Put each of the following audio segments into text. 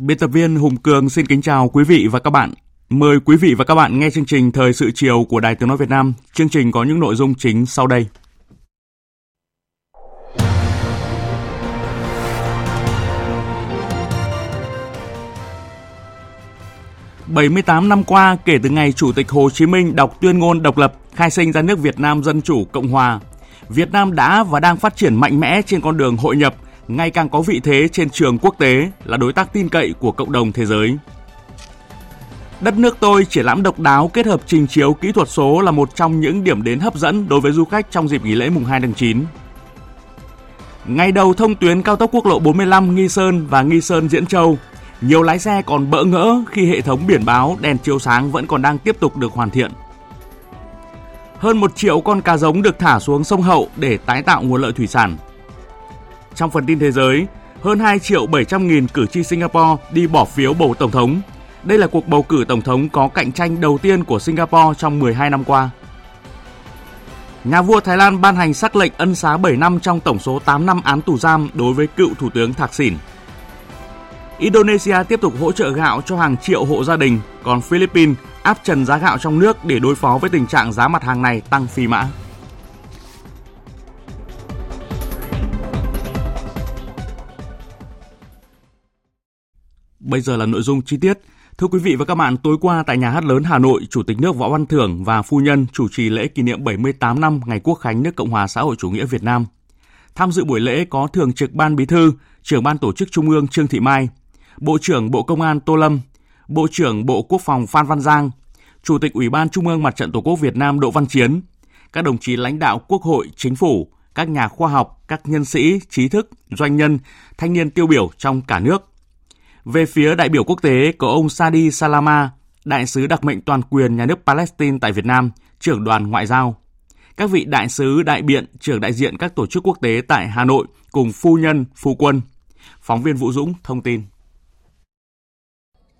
Biên tập viên Hùng Cường xin kính chào quý vị và các bạn. Mời quý vị và các bạn nghe chương trình Thời sự chiều của Đài Tiếng Nói Việt Nam. Chương trình có những nội dung chính sau đây. ...78 năm qua kể từ ngày Chủ tịch Hồ Chí Minh đọc tuyên ngôn độc lập khai sinh ra nước Việt Nam Dân Chủ Cộng Hòa, Việt Nam đã và đang phát triển mạnh mẽ trên con đường hội nhập – ngày càng có vị thế trên trường quốc tế là đối tác tin cậy của cộng đồng thế giới. Đất nước tôi triển lãm độc đáo kết hợp trình chiếu kỹ thuật số là một trong những điểm đến hấp dẫn đối với du khách trong dịp nghỉ lễ mùng 2 tháng 9. Ngày đầu thông tuyến cao tốc quốc lộ 45 Nghi Sơn và Nghi Sơn Diễn Châu, nhiều lái xe còn bỡ ngỡ khi hệ thống biển báo đèn chiếu sáng vẫn còn đang tiếp tục được hoàn thiện. Hơn một triệu con cá giống được thả xuống sông Hậu để tái tạo nguồn lợi thủy sản – trong phần tin thế giới, hơn 2 triệu 700 nghìn cử tri Singapore đi bỏ phiếu bầu tổng thống. Đây là cuộc bầu cử tổng thống có cạnh tranh đầu tiên của Singapore trong 12 năm qua. Nhà vua Thái Lan ban hành sắc lệnh ân xá 7 năm trong tổng số 8 năm án tù giam đối với cựu thủ tướng Thạc Sỉn. Indonesia tiếp tục hỗ trợ gạo cho hàng triệu hộ gia đình, còn Philippines áp trần giá gạo trong nước để đối phó với tình trạng giá mặt hàng này tăng phi mã. Bây giờ là nội dung chi tiết. Thưa quý vị và các bạn, tối qua tại Nhà hát lớn Hà Nội, Chủ tịch nước Võ Văn Thưởng và phu nhân chủ trì lễ kỷ niệm 78 năm ngày Quốc khánh nước Cộng hòa xã hội chủ nghĩa Việt Nam. Tham dự buổi lễ có Thường trực Ban Bí thư, Trưởng ban Tổ chức Trung ương Trương Thị Mai, Bộ trưởng Bộ Công an Tô Lâm, Bộ trưởng Bộ Quốc phòng Phan Văn Giang, Chủ tịch Ủy ban Trung ương Mặt trận Tổ quốc Việt Nam Đỗ Văn Chiến, các đồng chí lãnh đạo Quốc hội, Chính phủ, các nhà khoa học, các nhân sĩ, trí thức, doanh nhân, thanh niên tiêu biểu trong cả nước về phía đại biểu quốc tế có ông Sadi Salama, đại sứ đặc mệnh toàn quyền nhà nước Palestine tại Việt Nam, trưởng đoàn ngoại giao. Các vị đại sứ, đại biện, trưởng đại diện các tổ chức quốc tế tại Hà Nội cùng phu nhân, phu quân. Phóng viên Vũ Dũng thông tin.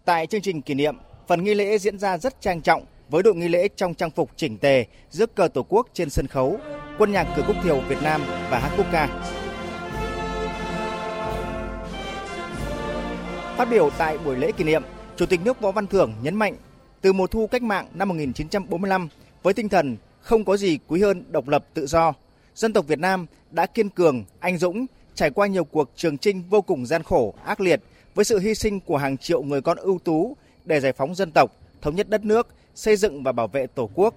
Tại chương trình kỷ niệm, phần nghi lễ diễn ra rất trang trọng với đội nghi lễ trong trang phục chỉnh tề, rước cờ Tổ quốc trên sân khấu, quân nhạc cử quốc thiều Việt Nam và hát quốc ca. Phát biểu tại buổi lễ kỷ niệm, Chủ tịch nước Võ Văn Thưởng nhấn mạnh, từ mùa thu cách mạng năm 1945 với tinh thần không có gì quý hơn độc lập tự do, dân tộc Việt Nam đã kiên cường, anh dũng, trải qua nhiều cuộc trường chinh vô cùng gian khổ, ác liệt với sự hy sinh của hàng triệu người con ưu tú để giải phóng dân tộc, thống nhất đất nước, xây dựng và bảo vệ Tổ quốc.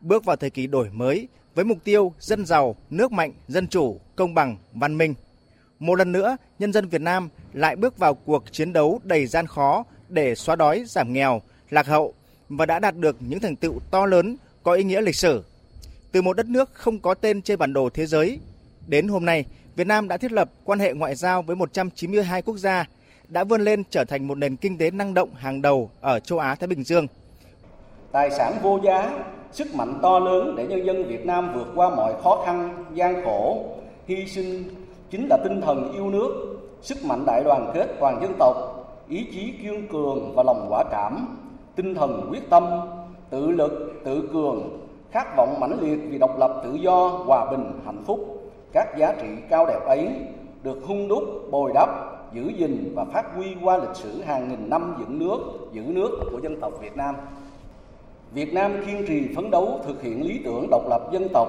Bước vào thời kỳ đổi mới với mục tiêu dân giàu, nước mạnh, dân chủ, công bằng, văn minh. Một lần nữa, nhân dân Việt Nam lại bước vào cuộc chiến đấu đầy gian khó để xóa đói, giảm nghèo, lạc hậu và đã đạt được những thành tựu to lớn có ý nghĩa lịch sử. Từ một đất nước không có tên trên bản đồ thế giới, đến hôm nay, Việt Nam đã thiết lập quan hệ ngoại giao với 192 quốc gia, đã vươn lên trở thành một nền kinh tế năng động hàng đầu ở châu Á Thái Bình Dương. Tài sản vô giá, sức mạnh to lớn để nhân dân Việt Nam vượt qua mọi khó khăn, gian khổ, hy sinh chính là tinh thần yêu nước, sức mạnh đại đoàn kết toàn dân tộc, ý chí kiên cường và lòng quả cảm, tinh thần quyết tâm, tự lực, tự cường, khát vọng mãnh liệt vì độc lập tự do, hòa bình, hạnh phúc. Các giá trị cao đẹp ấy được hung đúc, bồi đắp, giữ gìn và phát huy qua lịch sử hàng nghìn năm dựng nước, giữ nước của dân tộc Việt Nam. Việt Nam kiên trì phấn đấu thực hiện lý tưởng độc lập dân tộc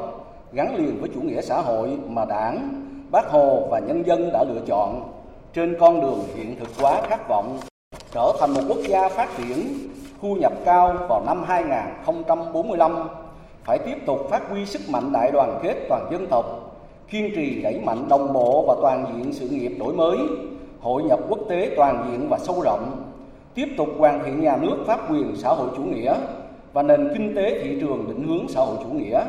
gắn liền với chủ nghĩa xã hội mà Đảng, Bác Hồ và nhân dân đã lựa chọn trên con đường hiện thực hóa khát vọng trở thành một quốc gia phát triển thu nhập cao vào năm 2045 phải tiếp tục phát huy sức mạnh đại đoàn kết toàn dân tộc kiên trì đẩy mạnh đồng bộ và toàn diện sự nghiệp đổi mới, hội nhập quốc tế toàn diện và sâu rộng, tiếp tục hoàn thiện nhà nước pháp quyền xã hội chủ nghĩa và nền kinh tế thị trường định hướng xã hội chủ nghĩa,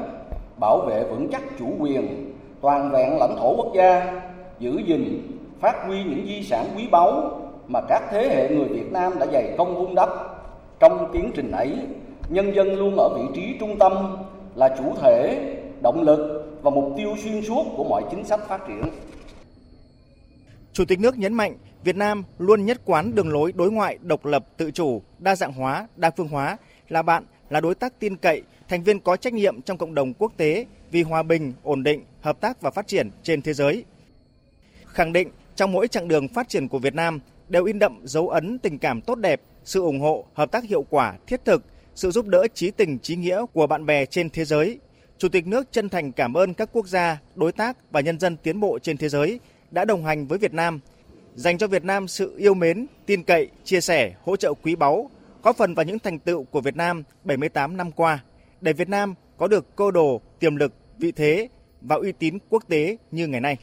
bảo vệ vững chắc chủ quyền, toàn vẹn lãnh thổ quốc gia, giữ gìn, phát huy những di sản quý báu mà các thế hệ người Việt Nam đã dày công vun đắp. Trong tiến trình ấy, nhân dân luôn ở vị trí trung tâm là chủ thể, động lực và mục tiêu xuyên suốt của mọi chính sách phát triển. Chủ tịch nước nhấn mạnh Việt Nam luôn nhất quán đường lối đối ngoại độc lập, tự chủ, đa dạng hóa, đa phương hóa, là bạn, là đối tác tin cậy, thành viên có trách nhiệm trong cộng đồng quốc tế vì hòa bình, ổn định, hợp tác và phát triển trên thế giới. Khẳng định trong mỗi chặng đường phát triển của Việt Nam đều in đậm dấu ấn tình cảm tốt đẹp, sự ủng hộ, hợp tác hiệu quả, thiết thực, sự giúp đỡ trí tình trí nghĩa của bạn bè trên thế giới. Chủ tịch nước chân thành cảm ơn các quốc gia, đối tác và nhân dân tiến bộ trên thế giới đã đồng hành với Việt Nam, dành cho Việt Nam sự yêu mến, tin cậy, chia sẻ, hỗ trợ quý báu, góp phần vào những thành tựu của Việt Nam 78 năm qua, để Việt Nam có được cơ đồ, tiềm lực, vị thế và uy tín quốc tế như ngày nay.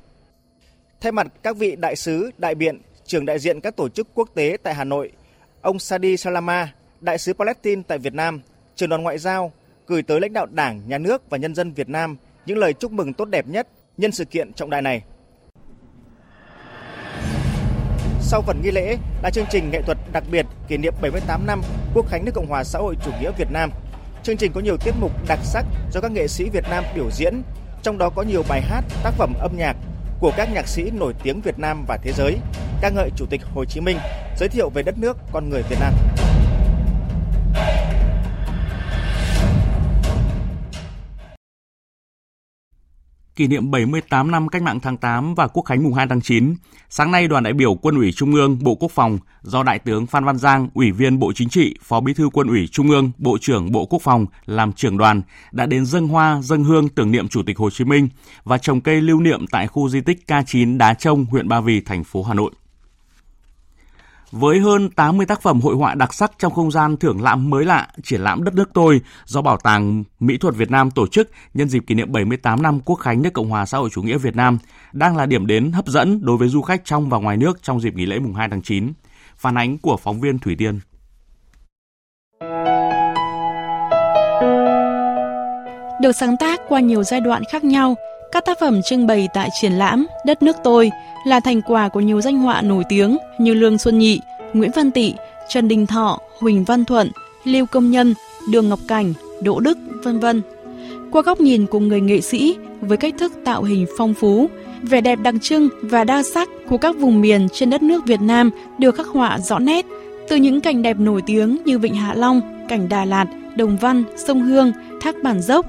Thay mặt các vị đại sứ, đại biện, trưởng đại diện các tổ chức quốc tế tại Hà Nội, ông Sadi Salama, đại sứ Palestine tại Việt Nam, trưởng đoàn ngoại giao, gửi tới lãnh đạo Đảng, Nhà nước và nhân dân Việt Nam những lời chúc mừng tốt đẹp nhất nhân sự kiện trọng đại này. Sau phần nghi lễ là chương trình nghệ thuật đặc biệt kỷ niệm 78 năm Quốc khánh nước Cộng hòa xã hội chủ nghĩa Việt Nam. Chương trình có nhiều tiết mục đặc sắc do các nghệ sĩ Việt Nam biểu diễn, trong đó có nhiều bài hát, tác phẩm âm nhạc của các nhạc sĩ nổi tiếng Việt Nam và thế giới, ca ngợi Chủ tịch Hồ Chí Minh, giới thiệu về đất nước, con người Việt Nam. Kỷ niệm 78 năm Cách mạng tháng 8 và Quốc khánh mùng 2 tháng 9, sáng nay đoàn đại biểu Quân ủy Trung ương, Bộ Quốc phòng do Đại tướng Phan Văn Giang, Ủy viên Bộ Chính trị, Phó Bí thư Quân ủy Trung ương, Bộ trưởng Bộ Quốc phòng làm trưởng đoàn đã đến dâng hoa, dâng hương tưởng niệm Chủ tịch Hồ Chí Minh và trồng cây lưu niệm tại khu di tích K9 Đá Trông, huyện Ba Vì, thành phố Hà Nội. Với hơn 80 tác phẩm hội họa đặc sắc trong không gian thưởng lãm mới lạ, triển lãm Đất nước tôi do Bảo tàng Mỹ thuật Việt Nam tổ chức nhân dịp kỷ niệm 78 năm Quốc khánh nước Cộng hòa xã hội chủ nghĩa Việt Nam đang là điểm đến hấp dẫn đối với du khách trong và ngoài nước trong dịp nghỉ lễ mùng 2 tháng 9. Phản ánh của phóng viên Thủy Tiên. Được sáng tác qua nhiều giai đoạn khác nhau, các tác phẩm trưng bày tại triển lãm Đất nước tôi là thành quả của nhiều danh họa nổi tiếng như Lương Xuân Nhị, Nguyễn Văn Tị, Trần Đình Thọ, Huỳnh Văn Thuận, Lưu Công Nhân, Đường Ngọc Cảnh, Đỗ Đức, vân vân. Qua góc nhìn của người nghệ sĩ với cách thức tạo hình phong phú, vẻ đẹp đặc trưng và đa sắc của các vùng miền trên đất nước Việt Nam được khắc họa rõ nét, từ những cảnh đẹp nổi tiếng như Vịnh Hạ Long, cảnh Đà Lạt, Đồng Văn, sông Hương, thác Bản Dốc,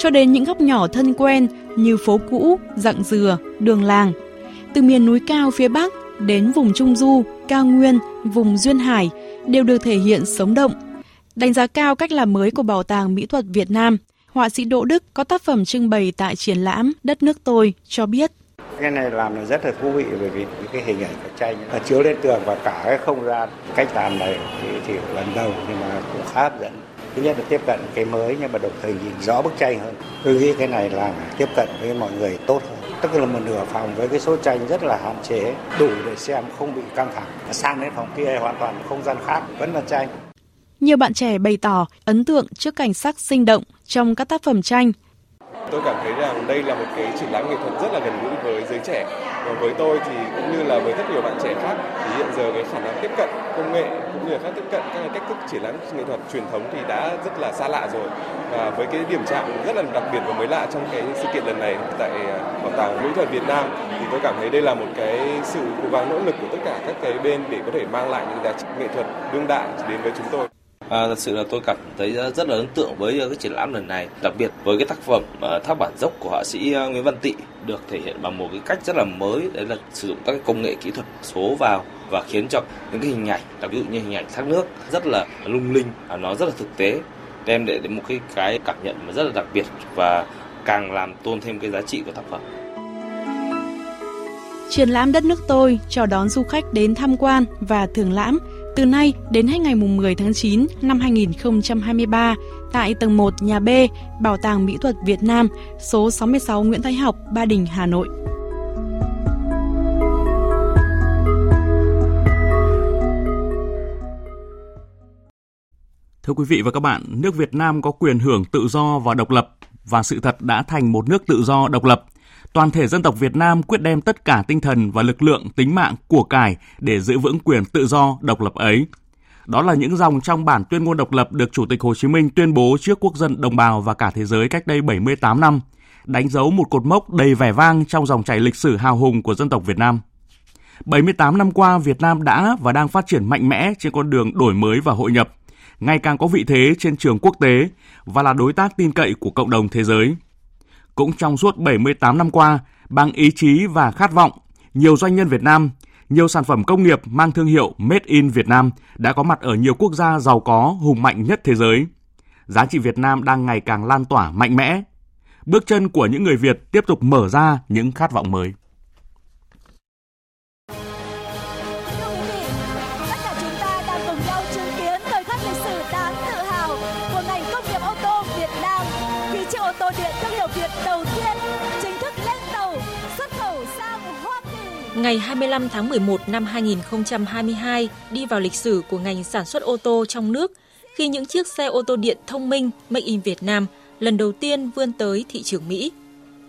cho đến những góc nhỏ thân quen như phố cũ, dặng dừa, đường làng. Từ miền núi cao phía Bắc đến vùng Trung Du, cao nguyên, vùng Duyên Hải đều được thể hiện sống động. Đánh giá cao cách làm mới của Bảo tàng Mỹ thuật Việt Nam, họa sĩ Đỗ Đức có tác phẩm trưng bày tại triển lãm Đất nước tôi cho biết. Cái này làm là rất là thú vị bởi vì cái hình ảnh của tranh nó chiếu lên tường và cả cái không gian cách làm này thì thì lần đầu nhưng mà cũng khá hấp dẫn thứ nhất là tiếp cận cái mới nhưng mà đồng thời nhìn rõ bức tranh hơn. Tôi nghĩ cái này làm tiếp cận với mọi người tốt hơn. Tức là một nửa phòng với cái số tranh rất là hạn chế, đủ để xem không bị căng thẳng. Sang đến phòng kia hoàn toàn không gian khác, vẫn là tranh. Nhiều bạn trẻ bày tỏ ấn tượng trước cảnh sắc sinh động trong các tác phẩm tranh. Tôi cảm thấy rằng đây là một cái triển lãm nghệ thuật rất là gần gũi với giới trẻ và với tôi thì cũng như là với rất nhiều bạn trẻ khác, thì hiện giờ cái khả năng tiếp cận công nghệ cũng như là các tiếp cận các cách thức triển lãm nghệ thuật truyền thống thì đã rất là xa lạ rồi và với cái điểm chạm rất là đặc biệt và mới lạ trong cái sự kiện lần này tại à, bảo tàng mỹ thuật Việt Nam, thì tôi cảm thấy đây là một cái sự cố gắng nỗ lực của tất cả các cái bên để có thể mang lại những giá trị nghệ thuật đương đại đến với chúng tôi. À, thật sự là tôi cảm thấy à, rất là ấn tượng với à, cái triển lãm lần này, đặc biệt với cái tác phẩm tháp Thác bản dốc của họa sĩ Nguyễn Văn Tị được thể hiện bằng một cái cách rất là mới, đấy là sử dụng các cái công nghệ kỹ thuật số vào và khiến cho những cái hình ảnh, đặc ví dụ như hình ảnh thác nước rất là lung linh, nó rất là thực tế, đem lại đến một cái cái cảm nhận mà rất là đặc biệt và càng làm tôn thêm cái giá trị của tác phẩm. Triển lãm Đất nước tôi chào đón du khách đến tham quan và thưởng lãm từ nay đến hết ngày 10 tháng 9 năm 2023 tại tầng 1 nhà B, Bảo tàng Mỹ thuật Việt Nam, số 66 Nguyễn Thái Học, Ba Đình, Hà Nội. Thưa quý vị và các bạn, nước Việt Nam có quyền hưởng tự do và độc lập và sự thật đã thành một nước tự do độc lập. Toàn thể dân tộc Việt Nam quyết đem tất cả tinh thần và lực lượng, tính mạng, của cải để giữ vững quyền tự do, độc lập ấy. Đó là những dòng trong bản tuyên ngôn độc lập được Chủ tịch Hồ Chí Minh tuyên bố trước quốc dân đồng bào và cả thế giới cách đây 78 năm, đánh dấu một cột mốc đầy vẻ vang trong dòng chảy lịch sử hào hùng của dân tộc Việt Nam. 78 năm qua, Việt Nam đã và đang phát triển mạnh mẽ trên con đường đổi mới và hội nhập, ngày càng có vị thế trên trường quốc tế và là đối tác tin cậy của cộng đồng thế giới. Cũng trong suốt 78 năm qua, bằng ý chí và khát vọng, nhiều doanh nhân Việt Nam, nhiều sản phẩm công nghiệp mang thương hiệu Made in Việt Nam đã có mặt ở nhiều quốc gia giàu có, hùng mạnh nhất thế giới. Giá trị Việt Nam đang ngày càng lan tỏa mạnh mẽ. Bước chân của những người Việt tiếp tục mở ra những khát vọng mới. Ngày 25 tháng 11 năm 2022 đi vào lịch sử của ngành sản xuất ô tô trong nước khi những chiếc xe ô tô điện thông minh Made in Việt Nam lần đầu tiên vươn tới thị trường Mỹ.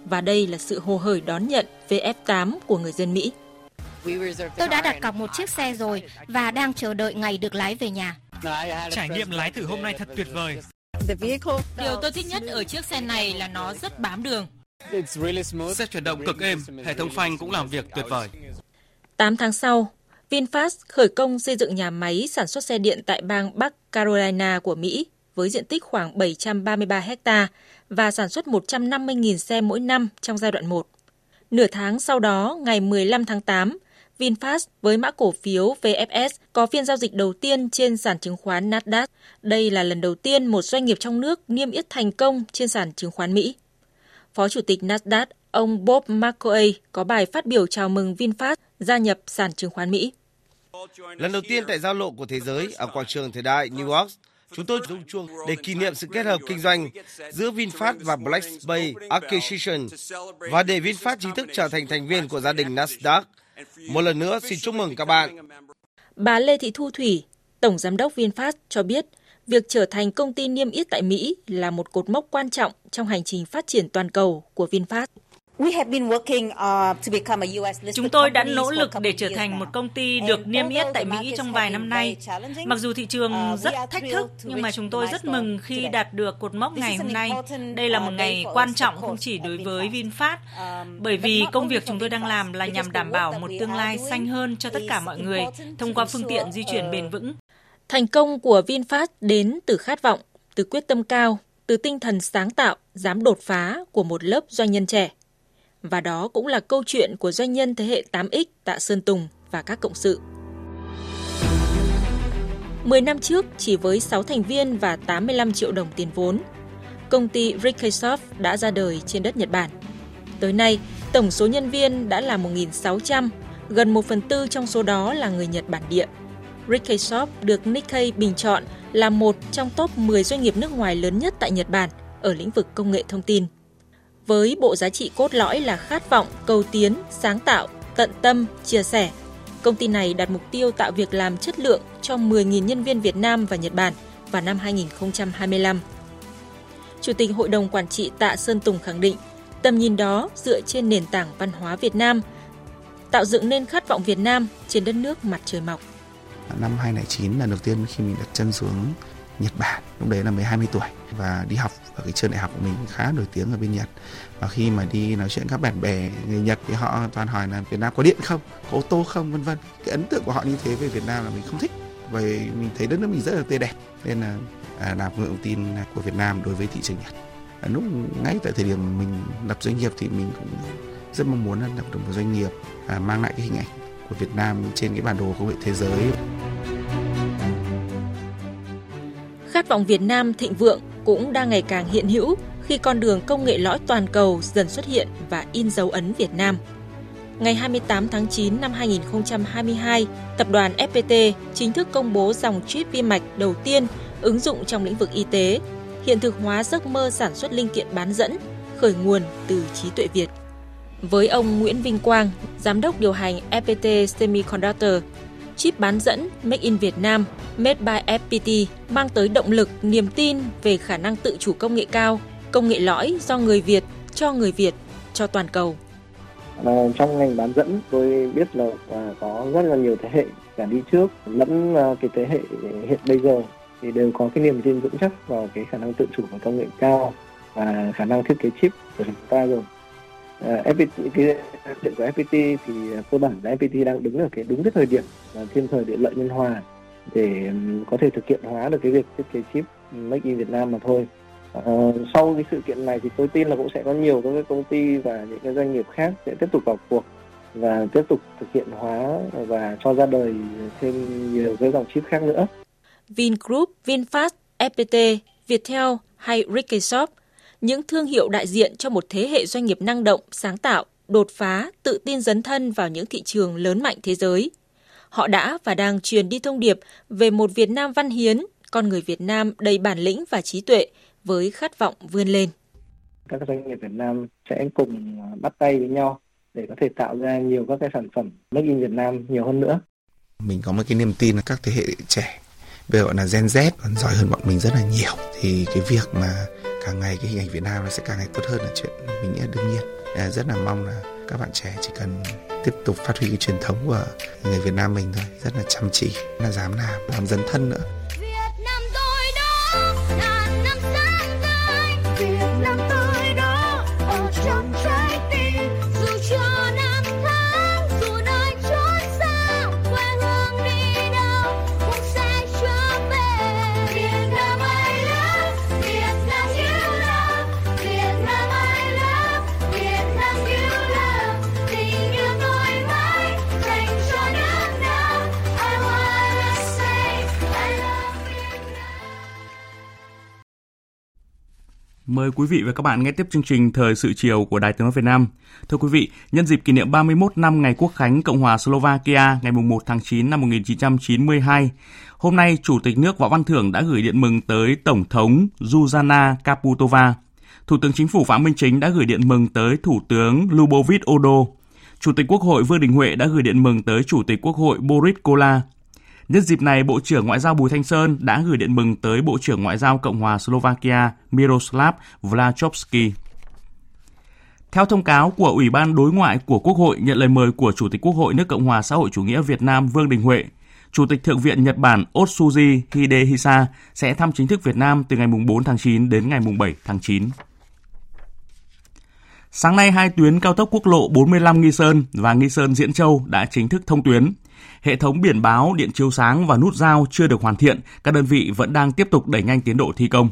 Và đây là sự hồ hởi đón nhận VF8 của người dân Mỹ. Tôi đã đặt cọc một chiếc xe rồi và đang chờ đợi ngày được lái về nhà. Trải nghiệm lái thử hôm nay thật tuyệt vời. Điều tôi thích nhất ở chiếc xe này là nó rất bám đường. Xe chuyển động cực êm, hệ thống phanh cũng làm việc tuyệt vời. 8 tháng sau, VinFast khởi công xây dựng nhà máy sản xuất xe điện tại bang Bắc Carolina của Mỹ với diện tích khoảng 733 hecta và sản xuất 150.000 xe mỗi năm trong giai đoạn 1. Nửa tháng sau đó, ngày 15 tháng 8, VinFast với mã cổ phiếu VFS có phiên giao dịch đầu tiên trên sàn chứng khoán Nasdaq. Đây là lần đầu tiên một doanh nghiệp trong nước niêm yết thành công trên sàn chứng khoán Mỹ. Phó Chủ tịch Nasdaq, ông Bob McCoy có bài phát biểu chào mừng VinFast gia nhập sàn chứng khoán Mỹ. Lần đầu tiên tại giao lộ của thế giới ở quảng trường thời đại New York, chúng tôi rung chuông để kỷ niệm sự kết hợp kinh doanh giữa VinFast và Black Bay Acquisition và để VinFast chính thức trở thành thành viên của gia đình Nasdaq. Một lần nữa xin chúc mừng các bạn. Bà Lê Thị Thu Thủy, Tổng Giám đốc VinFast cho biết, việc trở thành công ty niêm yết tại Mỹ là một cột mốc quan trọng trong hành trình phát triển toàn cầu của VinFast. Uh, Chúng tôi đã nỗ lực để trở thành một công ty được niêm yết tại Mỹ trong vài năm nay. Mặc dù thị trường uh, rất thách thức, nhưng mà chúng tôi rất mừng khi đạt được cột mốc ngày hôm nay. Đây là một ngày quan trọng không chỉ đối với VinFast, um, bởi vì công việc chúng tôi đang làm là nhằm đảm bảo một tương lai xanh hơn cho tất cả mọi người thông qua phương tiện di chuyển bền vững. Thành công của VinFast đến từ khát vọng, từ quyết tâm cao, từ tinh thần sáng tạo, dám đột phá của một lớp doanh nhân trẻ. Và đó cũng là câu chuyện của doanh nhân thế hệ 8X Tạ Sơn Tùng và các cộng sự. 10 năm trước, chỉ với 6 thành viên và 85 triệu đồng tiền vốn, công ty Rikeisoft đã ra đời trên đất Nhật Bản. Tới nay, tổng số nhân viên đã là 1.600, gần 1 phần tư trong số đó là người Nhật bản địa. Rikeisoft được Nikkei bình chọn là một trong top 10 doanh nghiệp nước ngoài lớn nhất tại Nhật Bản ở lĩnh vực công nghệ thông tin với bộ giá trị cốt lõi là khát vọng, cầu tiến, sáng tạo, tận tâm, chia sẻ. Công ty này đặt mục tiêu tạo việc làm chất lượng cho 10.000 nhân viên Việt Nam và Nhật Bản vào năm 2025. Chủ tịch Hội đồng Quản trị Tạ Sơn Tùng khẳng định, tầm nhìn đó dựa trên nền tảng văn hóa Việt Nam, tạo dựng nên khát vọng Việt Nam trên đất nước mặt trời mọc. Năm 2009 là đầu tiên khi mình đặt chân xuống Nhật Bản, lúc đấy là mới 20 tuổi và đi học ở cái trường đại học của mình khá nổi tiếng ở bên Nhật và khi mà đi nói chuyện các bạn bè người Nhật thì họ toàn hỏi là Việt Nam có điện không, có ô tô không vân vân. Cái ấn tượng của họ như thế về Việt Nam là mình không thích vì mình thấy đất nước mình rất là tươi đẹp nên là à, làm công thông tin của Việt Nam đối với thị trường Nhật. À, lúc ngay tại thời điểm mình lập doanh nghiệp thì mình cũng rất mong muốn là lập được một doanh nghiệp à, mang lại cái hình ảnh của Việt Nam trên cái bản đồ công nghệ thế giới. Khát vọng Việt Nam thịnh vượng cũng đang ngày càng hiện hữu khi con đường công nghệ lõi toàn cầu dần xuất hiện và in dấu ấn Việt Nam. ngày 28 tháng 9 năm 2022, tập đoàn FPT chính thức công bố dòng chip vi mạch đầu tiên ứng dụng trong lĩnh vực y tế, hiện thực hóa giấc mơ sản xuất linh kiện bán dẫn, khởi nguồn từ trí tuệ Việt. Với ông Nguyễn Vinh Quang, giám đốc điều hành FPT Semiconductor, chip bán dẫn Make in Việt Nam, Made by FPT mang tới động lực, niềm tin về khả năng tự chủ công nghệ cao, công nghệ lõi do người Việt cho người Việt, cho toàn cầu. À, trong ngành bán dẫn tôi biết là à, có rất là nhiều thế hệ cả đi trước lẫn à, cái thế hệ hiện bây giờ thì đều có cái niềm tin vững chắc vào cái khả năng tự chủ và công nghệ cao và khả năng thiết kế chip của chúng ta rồi. Ờ, uh, FPT, cái chuyện của FPT thì ờ, cơ bản là FPT đang đứng ở cái đúng cái thời điểm là thiên thời địa lợi nhân hòa để có thể thực hiện hóa được cái việc thiết kế chip make in Việt Nam mà thôi. Uh, sau cái sự kiện này thì tôi tin là cũng sẽ có nhiều các cái công ty và những cái doanh nghiệp khác sẽ tiếp tục vào cuộc và tiếp tục thực hiện hóa và cho ra đời thêm nhiều cái dòng chip khác nữa. Vingroup, VinFast, FPT, Viettel hay Rickysoft, những thương hiệu đại diện cho một thế hệ doanh nghiệp năng động, sáng tạo, đột phá, tự tin dấn thân vào những thị trường lớn mạnh thế giới. Họ đã và đang truyền đi thông điệp về một Việt Nam văn hiến, con người Việt Nam đầy bản lĩnh và trí tuệ, với khát vọng vươn lên. Các doanh nghiệp Việt Nam sẽ cùng bắt tay với nhau để có thể tạo ra nhiều các cái sản phẩm Make in Việt Nam nhiều hơn nữa. Mình có một cái niềm tin là các thế hệ trẻ bây giờ gọi là Gen Z còn giỏi hơn bọn mình rất là nhiều thì cái việc mà càng ngày cái hình ảnh Việt Nam nó sẽ càng ngày tốt hơn là chuyện mình nghĩ là đương nhiên. À, rất là mong là các bạn trẻ chỉ cần tiếp tục phát huy cái truyền thống của người Việt Nam mình thôi. Rất là chăm chỉ. Là dám làm làm dấn thân nữa. Mời quý vị và các bạn nghe tiếp chương trình Thời sự chiều của Đài Tiếng nói Việt Nam. Thưa quý vị, nhân dịp kỷ niệm 31 năm ngày Quốc khánh Cộng hòa Slovakia ngày 1 tháng 9 năm 1992, hôm nay Chủ tịch nước Võ Văn Thưởng đã gửi điện mừng tới Tổng thống Zuzana Kaputova. Thủ tướng Chính phủ Phạm Minh Chính đã gửi điện mừng tới Thủ tướng Lubovit Odo. Chủ tịch Quốc hội Vương Đình Huệ đã gửi điện mừng tới Chủ tịch Quốc hội Boris Kola. Nhân dịp này, Bộ trưởng Ngoại giao Bùi Thanh Sơn đã gửi điện mừng tới Bộ trưởng Ngoại giao Cộng hòa Slovakia Miroslav Vlachovsky. Theo thông cáo của Ủy ban Đối ngoại của Quốc hội nhận lời mời của Chủ tịch Quốc hội nước Cộng hòa xã hội chủ nghĩa Việt Nam Vương Đình Huệ, Chủ tịch Thượng viện Nhật Bản Otsuji Hidehisa sẽ thăm chính thức Việt Nam từ ngày 4 tháng 9 đến ngày 7 tháng 9. Sáng nay, hai tuyến cao tốc quốc lộ 45 Nghi Sơn và Nghi Sơn Diễn Châu đã chính thức thông tuyến. Hệ thống biển báo, điện chiếu sáng và nút giao chưa được hoàn thiện, các đơn vị vẫn đang tiếp tục đẩy nhanh tiến độ thi công.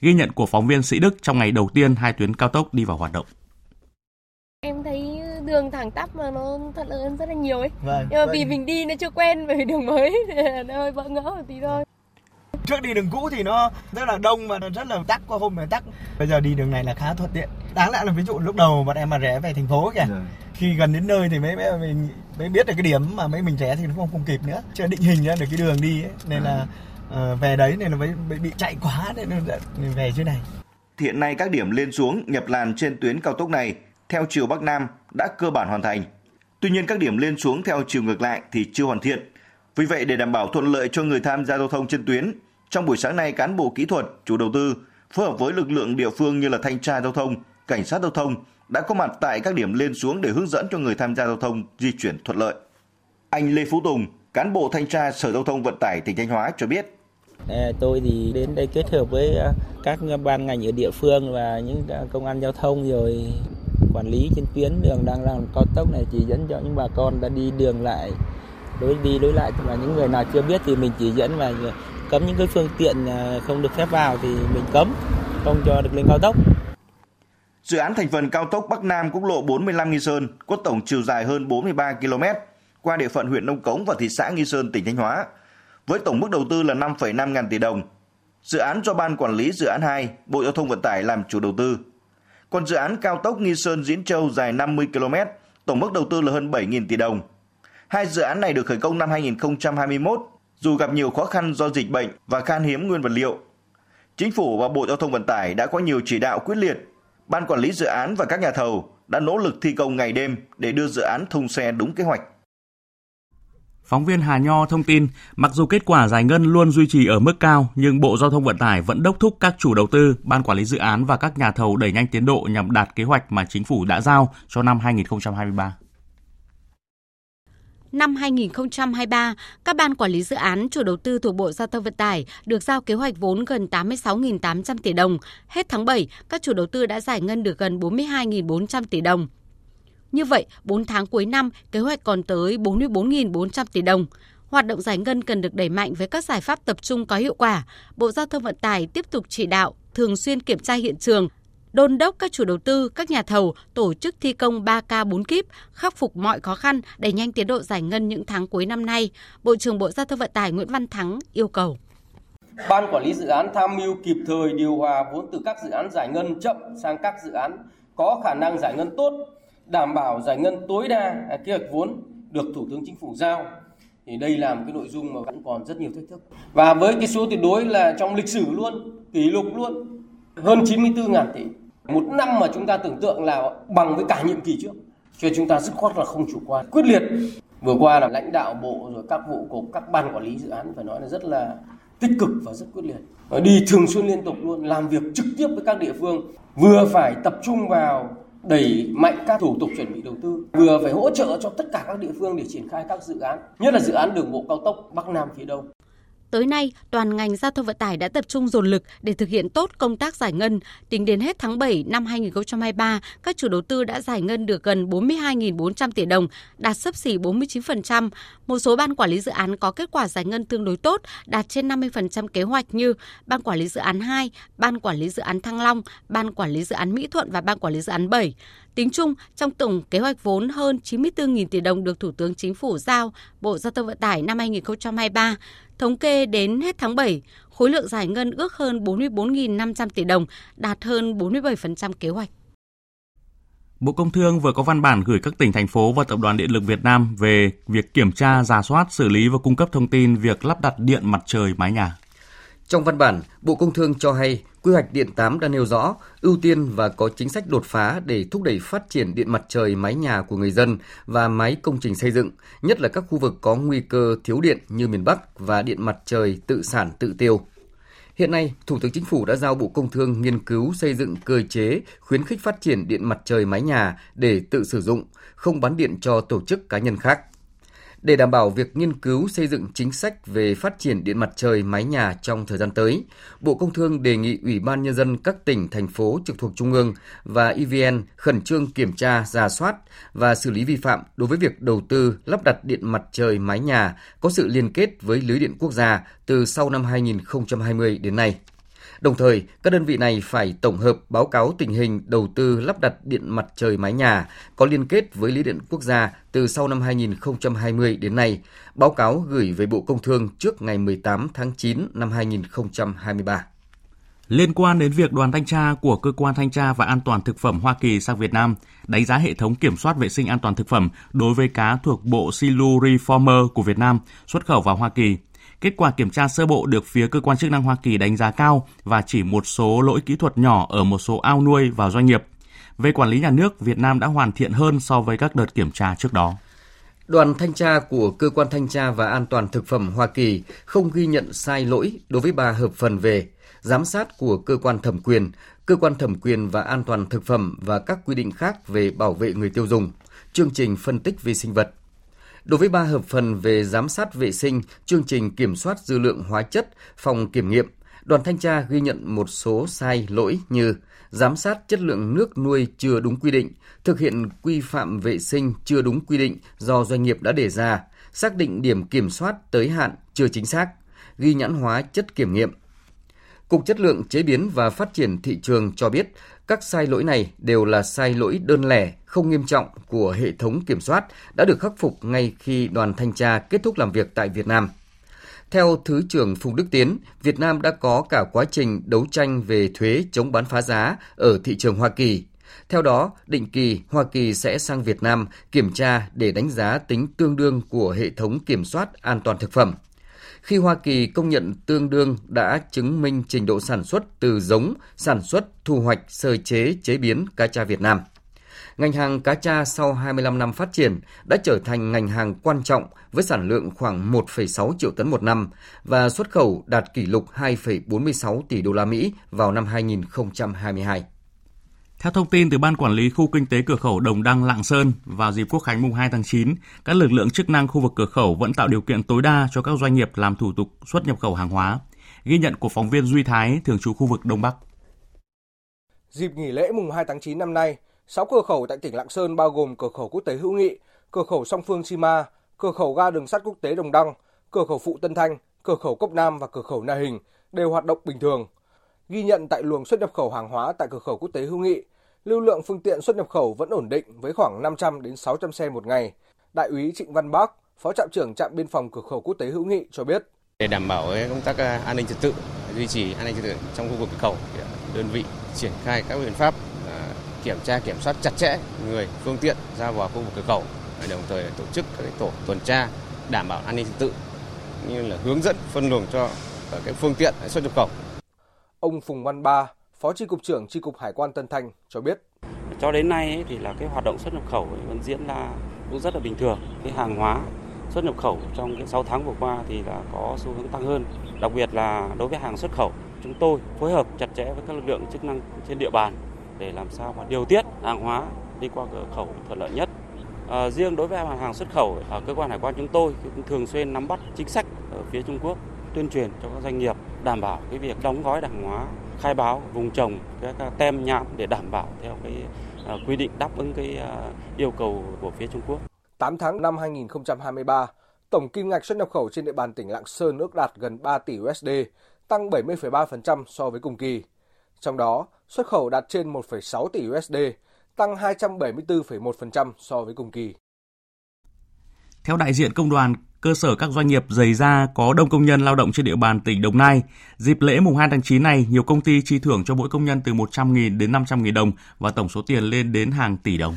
Ghi nhận của phóng viên Sĩ Đức trong ngày đầu tiên hai tuyến cao tốc đi vào hoạt động. Em thấy đường thẳng tắp mà nó thuận lợi hơn rất là nhiều ấy. Vâng, Nhưng mà vâng. vì mình đi nó chưa quen về đường mới nó hơi bỡ ngỡ một tí thôi. Trước đi đường cũ thì nó rất là đông và nó rất là tắc qua hôm này tắc. Bây giờ đi đường này là khá thuận tiện. Đáng lẽ là ví dụ lúc đầu bọn em mà rẽ về thành phố kìa. Rồi. Dạ. Khi gần đến nơi thì mới mình mới biết được cái điểm mà mấy mình rẽ thì nó không không kịp nữa. Chưa định hình ra được cái đường đi ấy. Nên là uh, về đấy nên là mới bị, bị chạy quá nên về dưới này. Hiện nay các điểm lên xuống nhập làn trên tuyến cao tốc này theo chiều Bắc Nam đã cơ bản hoàn thành. Tuy nhiên các điểm lên xuống theo chiều ngược lại thì chưa hoàn thiện. Vì vậy để đảm bảo thuận lợi cho người tham gia giao thông trên tuyến, trong buổi sáng nay cán bộ kỹ thuật, chủ đầu tư phối hợp với lực lượng địa phương như là thanh tra giao thông, cảnh sát giao thông đã có mặt tại các điểm lên xuống để hướng dẫn cho người tham gia giao thông di chuyển thuận lợi. Anh Lê Phú Tùng, cán bộ thanh tra Sở Giao thông Vận tải tỉnh Thanh Hóa cho biết. Ờ, tôi thì đến đây kết hợp với ờ, các ban ngành ở địa phương và những công an giao thông rồi quản lý trên tuyến đường đang làm cao tốc này chỉ dẫn cho những bà con đã đi đường lại lối đi lối lại và những người nào chưa biết thì mình chỉ dẫn và cấm những cái phương tiện à, không được phép vào thì mình cấm không cho được lên cao tốc. Dự án thành phần cao tốc Bắc Nam quốc lộ 45 Nghi Sơn có tổng chiều dài hơn 43 km qua địa phận huyện Nông Cống và thị xã Nghi Sơn, tỉnh Thanh Hóa, với tổng mức đầu tư là 5,5 ngàn tỷ đồng. Dự án do Ban Quản lý Dự án 2, Bộ Giao thông Vận tải làm chủ đầu tư. Còn dự án cao tốc Nghi Sơn Diễn Châu dài 50 km tổng mức đầu tư là hơn 7.000 tỷ đồng. Hai dự án này được khởi công năm 2021, dù gặp nhiều khó khăn do dịch bệnh và khan hiếm nguyên vật liệu. Chính phủ và Bộ Giao thông Vận tải đã có nhiều chỉ đạo quyết liệt. Ban quản lý dự án và các nhà thầu đã nỗ lực thi công ngày đêm để đưa dự án thông xe đúng kế hoạch. Phóng viên Hà Nho thông tin, mặc dù kết quả giải ngân luôn duy trì ở mức cao, nhưng Bộ Giao thông Vận tải vẫn đốc thúc các chủ đầu tư, ban quản lý dự án và các nhà thầu đẩy nhanh tiến độ nhằm đạt kế hoạch mà chính phủ đã giao cho năm 2023. Năm 2023, các ban quản lý dự án, chủ đầu tư thuộc Bộ Giao thông Vận tải được giao kế hoạch vốn gần 86.800 tỷ đồng. Hết tháng 7, các chủ đầu tư đã giải ngân được gần 42.400 tỷ đồng. Như vậy, 4 tháng cuối năm, kế hoạch còn tới 44.400 tỷ đồng. Hoạt động giải ngân cần được đẩy mạnh với các giải pháp tập trung có hiệu quả. Bộ Giao thông Vận tải tiếp tục chỉ đạo, thường xuyên kiểm tra hiện trường, đôn đốc các chủ đầu tư, các nhà thầu tổ chức thi công 3K 4 kíp, khắc phục mọi khó khăn, để nhanh tiến độ giải ngân những tháng cuối năm nay. Bộ trưởng Bộ Giao thông Vận tải Nguyễn Văn Thắng yêu cầu. Ban quản lý dự án tham mưu kịp thời điều hòa vốn từ các dự án giải ngân chậm sang các dự án có khả năng giải ngân tốt, đảm bảo giải ngân tối đa à, kế hoạch vốn được Thủ tướng Chính phủ giao. Thì đây là một cái nội dung mà vẫn còn rất nhiều thách thức. Và với cái số tuyệt đối là trong lịch sử luôn, kỷ lục luôn, hơn 94.000 tỷ. Một năm mà chúng ta tưởng tượng là bằng với cả nhiệm kỳ trước. Cho nên chúng ta dứt khoát là không chủ quan, quyết liệt. Vừa qua là lãnh đạo bộ rồi các vụ cục, các ban quản lý dự án phải nói là rất là tích cực và rất quyết liệt. Đi thường xuyên liên tục luôn, làm việc trực tiếp với các địa phương, vừa phải tập trung vào đẩy mạnh các thủ tục chuẩn bị đầu tư, vừa phải hỗ trợ cho tất cả các địa phương để triển khai các dự án, nhất là dự án đường bộ cao tốc Bắc Nam phía Đông. Tới nay, toàn ngành giao thông vận tải đã tập trung dồn lực để thực hiện tốt công tác giải ngân. Tính đến hết tháng 7 năm 2023, các chủ đầu tư đã giải ngân được gần 42.400 tỷ đồng, đạt sấp xỉ 49%. Một số ban quản lý dự án có kết quả giải ngân tương đối tốt, đạt trên 50% kế hoạch như Ban quản lý dự án 2, Ban quản lý dự án Thăng Long, Ban quản lý dự án Mỹ Thuận và Ban quản lý dự án 7. Tính chung, trong tổng kế hoạch vốn hơn 94.000 tỷ đồng được Thủ tướng Chính phủ giao Bộ Giao thông Vận tải năm 2023, thống kê đến hết tháng 7, khối lượng giải ngân ước hơn 44.500 tỷ đồng, đạt hơn 47% kế hoạch. Bộ Công Thương vừa có văn bản gửi các tỉnh, thành phố và Tập đoàn Điện lực Việt Nam về việc kiểm tra, giả soát, xử lý và cung cấp thông tin việc lắp đặt điện mặt trời mái nhà. Trong văn bản, Bộ Công Thương cho hay quy hoạch điện 8 đã nêu rõ ưu tiên và có chính sách đột phá để thúc đẩy phát triển điện mặt trời mái nhà của người dân và máy công trình xây dựng, nhất là các khu vực có nguy cơ thiếu điện như miền Bắc và điện mặt trời tự sản tự tiêu. Hiện nay, Thủ tướng Chính phủ đã giao Bộ Công Thương nghiên cứu xây dựng cơ chế khuyến khích phát triển điện mặt trời mái nhà để tự sử dụng, không bán điện cho tổ chức cá nhân khác. Để đảm bảo việc nghiên cứu xây dựng chính sách về phát triển điện mặt trời mái nhà trong thời gian tới, Bộ Công Thương đề nghị Ủy ban Nhân dân các tỉnh, thành phố trực thuộc Trung ương và EVN khẩn trương kiểm tra, ra soát và xử lý vi phạm đối với việc đầu tư lắp đặt điện mặt trời mái nhà có sự liên kết với lưới điện quốc gia từ sau năm 2020 đến nay. Đồng thời, các đơn vị này phải tổng hợp báo cáo tình hình đầu tư lắp đặt điện mặt trời mái nhà có liên kết với lưới điện quốc gia từ sau năm 2020 đến nay, báo cáo gửi về Bộ Công Thương trước ngày 18 tháng 9 năm 2023. Liên quan đến việc đoàn thanh tra của Cơ quan Thanh tra và An toàn Thực phẩm Hoa Kỳ sang Việt Nam đánh giá hệ thống kiểm soát vệ sinh an toàn thực phẩm đối với cá thuộc bộ Siluriformer của Việt Nam xuất khẩu vào Hoa Kỳ – Kết quả kiểm tra sơ bộ được phía cơ quan chức năng Hoa Kỳ đánh giá cao và chỉ một số lỗi kỹ thuật nhỏ ở một số ao nuôi và doanh nghiệp. Về quản lý nhà nước, Việt Nam đã hoàn thiện hơn so với các đợt kiểm tra trước đó. Đoàn thanh tra của Cơ quan Thanh tra và An toàn Thực phẩm Hoa Kỳ không ghi nhận sai lỗi đối với bà hợp phần về giám sát của cơ quan thẩm quyền, cơ quan thẩm quyền và an toàn thực phẩm và các quy định khác về bảo vệ người tiêu dùng, chương trình phân tích vi sinh vật, Đối với ba hợp phần về giám sát vệ sinh, chương trình kiểm soát dư lượng hóa chất, phòng kiểm nghiệm, đoàn thanh tra ghi nhận một số sai lỗi như giám sát chất lượng nước nuôi chưa đúng quy định, thực hiện quy phạm vệ sinh chưa đúng quy định do doanh nghiệp đã đề ra, xác định điểm kiểm soát tới hạn chưa chính xác, ghi nhãn hóa chất kiểm nghiệm. Cục Chất lượng Chế biến và Phát triển Thị trường cho biết các sai lỗi này đều là sai lỗi đơn lẻ, không nghiêm trọng của hệ thống kiểm soát đã được khắc phục ngay khi đoàn thanh tra kết thúc làm việc tại Việt Nam. Theo Thứ trưởng Phùng Đức Tiến, Việt Nam đã có cả quá trình đấu tranh về thuế chống bán phá giá ở thị trường Hoa Kỳ. Theo đó, định kỳ Hoa Kỳ sẽ sang Việt Nam kiểm tra để đánh giá tính tương đương của hệ thống kiểm soát an toàn thực phẩm. Khi Hoa Kỳ công nhận tương đương đã chứng minh trình độ sản xuất từ giống, sản xuất, thu hoạch, sơ chế, chế biến cá tra Việt Nam. Ngành hàng cá tra sau 25 năm phát triển đã trở thành ngành hàng quan trọng với sản lượng khoảng 1,6 triệu tấn một năm và xuất khẩu đạt kỷ lục 2,46 tỷ đô la Mỹ vào năm 2022. Theo thông tin từ Ban Quản lý Khu Kinh tế Cửa khẩu Đồng Đăng Lạng Sơn, vào dịp Quốc khánh mùng 2 tháng 9, các lực lượng chức năng khu vực cửa khẩu vẫn tạo điều kiện tối đa cho các doanh nghiệp làm thủ tục xuất nhập khẩu hàng hóa. Ghi nhận của phóng viên Duy Thái, thường trú khu vực Đông Bắc. Dịp nghỉ lễ mùng 2 tháng 9 năm nay, 6 cửa khẩu tại tỉnh Lạng Sơn bao gồm cửa khẩu quốc tế Hữu Nghị, cửa khẩu song phương Sima, cửa khẩu ga đường sắt quốc tế Đồng Đăng, cửa khẩu phụ Tân Thanh, cửa khẩu Cốc Nam và cửa khẩu Na Hình đều hoạt động bình thường. Ghi nhận tại luồng xuất nhập khẩu hàng hóa tại cửa khẩu quốc tế Hữu Nghị, lưu lượng phương tiện xuất nhập khẩu vẫn ổn định với khoảng 500 đến 600 xe một ngày. Đại úy Trịnh Văn Bắc, Phó trạm trưởng trạm biên phòng cửa khẩu quốc tế Hữu Nghị cho biết. Để đảm bảo công tác à, an ninh trật tự, duy trì an ninh trật tự trong khu vực cửa khẩu, đơn vị triển khai các biện pháp à, kiểm tra kiểm soát chặt chẽ người phương tiện ra vào khu vực cửa khẩu, đồng thời tổ chức các tổ tuần tra đảm bảo an ninh trật tự như là hướng dẫn phân luồng cho các phương tiện xuất nhập khẩu. Ông Phùng Văn Ba, Phó Tri Cục trưởng Tri Cục Hải quan Tân Thanh cho biết. Cho đến nay ấy, thì là cái hoạt động xuất nhập khẩu vẫn diễn ra cũng rất là bình thường. Cái hàng hóa xuất nhập khẩu trong cái 6 tháng vừa qua thì là có xu hướng tăng hơn. Đặc biệt là đối với hàng xuất khẩu, chúng tôi phối hợp chặt chẽ với các lực lượng chức năng trên địa bàn để làm sao mà điều tiết hàng hóa đi qua cửa khẩu thuận lợi nhất. À, riêng đối với hàng xuất khẩu ở cơ quan hải quan chúng tôi cũng thường xuyên nắm bắt chính sách ở phía Trung Quốc tuyên truyền cho các doanh nghiệp đảm bảo cái việc đóng gói hàng hóa khai báo vùng trồng các tem nhãn để đảm bảo theo cái à, quy định đáp ứng cái à, yêu cầu của phía Trung Quốc. 8 tháng năm 2023, tổng kim ngạch xuất nhập khẩu trên địa bàn tỉnh Lạng Sơn ước đạt gần 3 tỷ USD, tăng 70,3% so với cùng kỳ. Trong đó, xuất khẩu đạt trên 1,6 tỷ USD, tăng 274,1% so với cùng kỳ. Theo đại diện công đoàn, cơ sở các doanh nghiệp giày da có đông công nhân lao động trên địa bàn tỉnh Đồng Nai. Dịp lễ mùng 2 tháng 9 này, nhiều công ty chi thưởng cho mỗi công nhân từ 100.000 đến 500.000 đồng và tổng số tiền lên đến hàng tỷ đồng.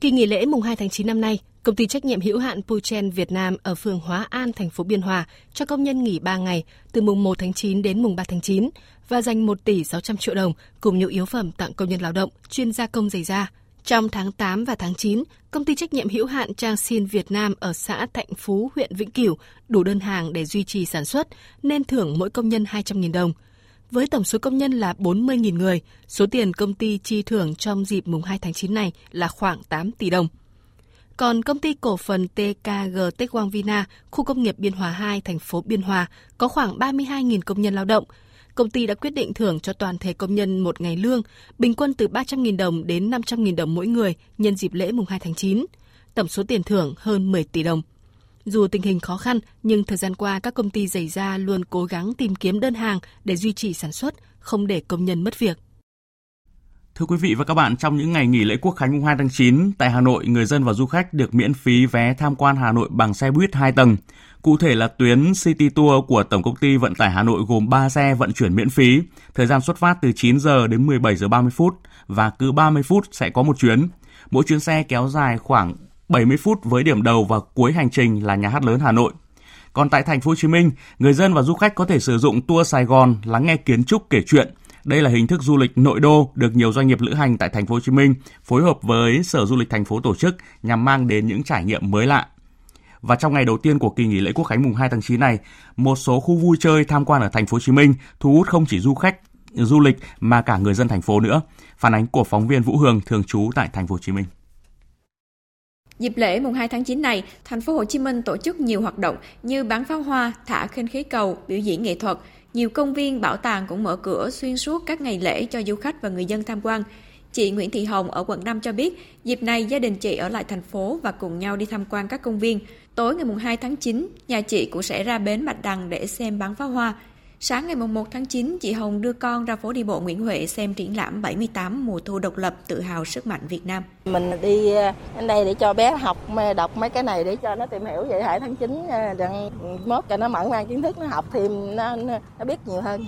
Kỳ nghỉ lễ mùng 2 tháng 9 năm nay, công ty trách nhiệm hữu hạn Puchen Việt Nam ở phường Hóa An, thành phố Biên Hòa cho công nhân nghỉ 3 ngày từ mùng 1 tháng 9 đến mùng 3 tháng 9 và dành 1 tỷ 600 triệu đồng cùng nhiều yếu phẩm tặng công nhân lao động chuyên gia công giày da. Trong tháng 8 và tháng 9, công ty trách nhiệm hữu hạn Trang Xin Việt Nam ở xã Thạnh Phú, huyện Vĩnh Cửu đủ đơn hàng để duy trì sản xuất nên thưởng mỗi công nhân 200.000 đồng. Với tổng số công nhân là 40.000 người, số tiền công ty chi thưởng trong dịp mùng 2 tháng 9 này là khoảng 8 tỷ đồng. Còn công ty cổ phần TKG Tech Quang Vina, khu công nghiệp Biên Hòa 2, thành phố Biên Hòa, có khoảng 32.000 công nhân lao động. Công ty đã quyết định thưởng cho toàn thể công nhân một ngày lương, bình quân từ 300.000 đồng đến 500.000 đồng mỗi người nhân dịp lễ mùng 2 tháng 9. Tổng số tiền thưởng hơn 10 tỷ đồng. Dù tình hình khó khăn, nhưng thời gian qua các công ty giày da luôn cố gắng tìm kiếm đơn hàng để duy trì sản xuất, không để công nhân mất việc. Thưa quý vị và các bạn, trong những ngày nghỉ lễ Quốc khánh mùng 2 tháng 9, tại Hà Nội, người dân và du khách được miễn phí vé tham quan Hà Nội bằng xe buýt 2 tầng. Cụ thể là tuyến City Tour của Tổng công ty Vận tải Hà Nội gồm 3 xe vận chuyển miễn phí, thời gian xuất phát từ 9 giờ đến 17 giờ 30 phút và cứ 30 phút sẽ có một chuyến. Mỗi chuyến xe kéo dài khoảng 70 phút với điểm đầu và cuối hành trình là nhà hát lớn Hà Nội. Còn tại thành phố Hồ Chí Minh, người dân và du khách có thể sử dụng tour Sài Gòn lắng nghe kiến trúc kể chuyện. Đây là hình thức du lịch nội đô được nhiều doanh nghiệp lữ hành tại thành phố Hồ Chí Minh phối hợp với Sở Du lịch thành phố tổ chức nhằm mang đến những trải nghiệm mới lạ. Và trong ngày đầu tiên của kỳ nghỉ lễ Quốc khánh mùng 2 tháng 9 này, một số khu vui chơi tham quan ở thành phố Hồ Chí Minh thu hút không chỉ du khách du lịch mà cả người dân thành phố nữa. Phản ánh của phóng viên Vũ Hương thường trú tại thành phố Hồ Chí Minh. Dịp lễ mùng 2 tháng 9 này, thành phố Hồ Chí Minh tổ chức nhiều hoạt động như bắn pháo hoa, thả khinh khí cầu, biểu diễn nghệ thuật. Nhiều công viên, bảo tàng cũng mở cửa xuyên suốt các ngày lễ cho du khách và người dân tham quan. Chị Nguyễn Thị Hồng ở quận 5 cho biết, dịp này gia đình chị ở lại thành phố và cùng nhau đi tham quan các công viên. Tối ngày 2 tháng 9, nhà chị cũng sẽ ra bến Bạch Đằng để xem bắn pháo hoa. Sáng ngày 1 tháng 9, chị Hồng đưa con ra phố đi bộ Nguyễn Huệ xem triển lãm 78 mùa thu độc lập tự hào sức mạnh Việt Nam. Mình đi ờ, đến đây để cho bé học đọc mấy cái này để cho nó tìm hiểu về 2 tháng 9 đừng mốt cho nó mở mang kiến thức nó học thêm nó, nó biết nhiều hơn.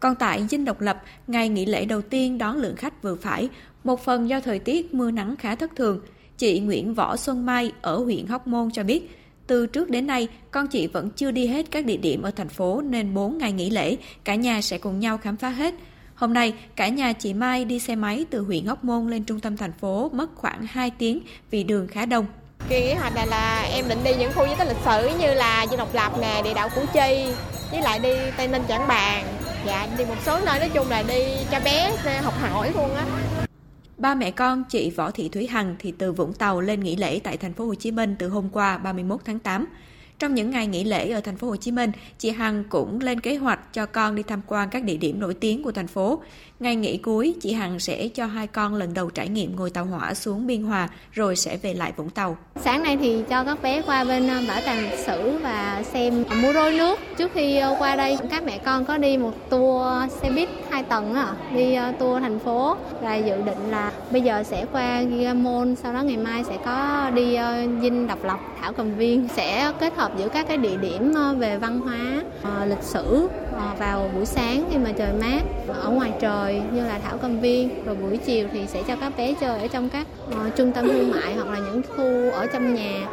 Còn tại Dinh Độc Lập, ngày nghỉ lễ đầu tiên đón lượng khách vừa phải, một phần do thời tiết mưa nắng khá thất thường. Chị Nguyễn Võ Xuân Mai ở huyện Hóc Môn cho biết, từ trước đến nay, con chị vẫn chưa đi hết các địa điểm ở thành phố nên 4 ngày nghỉ lễ, cả nhà sẽ cùng nhau khám phá hết. Hôm nay, cả nhà chị Mai đi xe máy từ huyện Hóc Môn lên trung tâm thành phố mất khoảng 2 tiếng vì đường khá đông. Kỳ nghỉ hoạch này là em định đi những khu di tích lịch sử như là Dinh Độc Lập nè, địa đạo Củ Chi, với lại đi Tây Ninh Trảng Bàng. Dạ, đi một số nơi nói chung là đi cho bé học hỏi luôn á. Ba mẹ con chị Võ Thị Thúy Hằng thì từ Vũng Tàu lên nghỉ lễ tại thành phố Hồ Chí Minh từ hôm qua 31 tháng 8. Trong những ngày nghỉ lễ ở thành phố Hồ Chí Minh, chị Hằng cũng lên kế hoạch cho con đi tham quan các địa điểm nổi tiếng của thành phố. Ngày nghỉ cuối, chị Hằng sẽ cho hai con lần đầu trải nghiệm ngồi tàu hỏa xuống Biên Hòa rồi sẽ về lại Vũng Tàu. Sáng nay thì cho các bé qua bên ờ, bảo tàng lịch sử và xem múa rối nước. Trước khi ờ, qua đây, các mẹ con có đi một tour xe buýt hai tầng à, đi ờ, tour thành phố và dự định là bây giờ sẽ qua Gigamon, sau đó ngày mai sẽ có đi Dinh Độc Lập, Thảo Cầm Viên sẽ kết hợp giữa các cái địa điểm về văn hóa, lịch sử vào buổi sáng khi mà trời mát ở ngoài trời như là thảo cầm viên rồi buổi chiều thì sẽ cho các bé chơi ở trong các uh, trung tâm thương mại hoặc là những khu ở trong nhà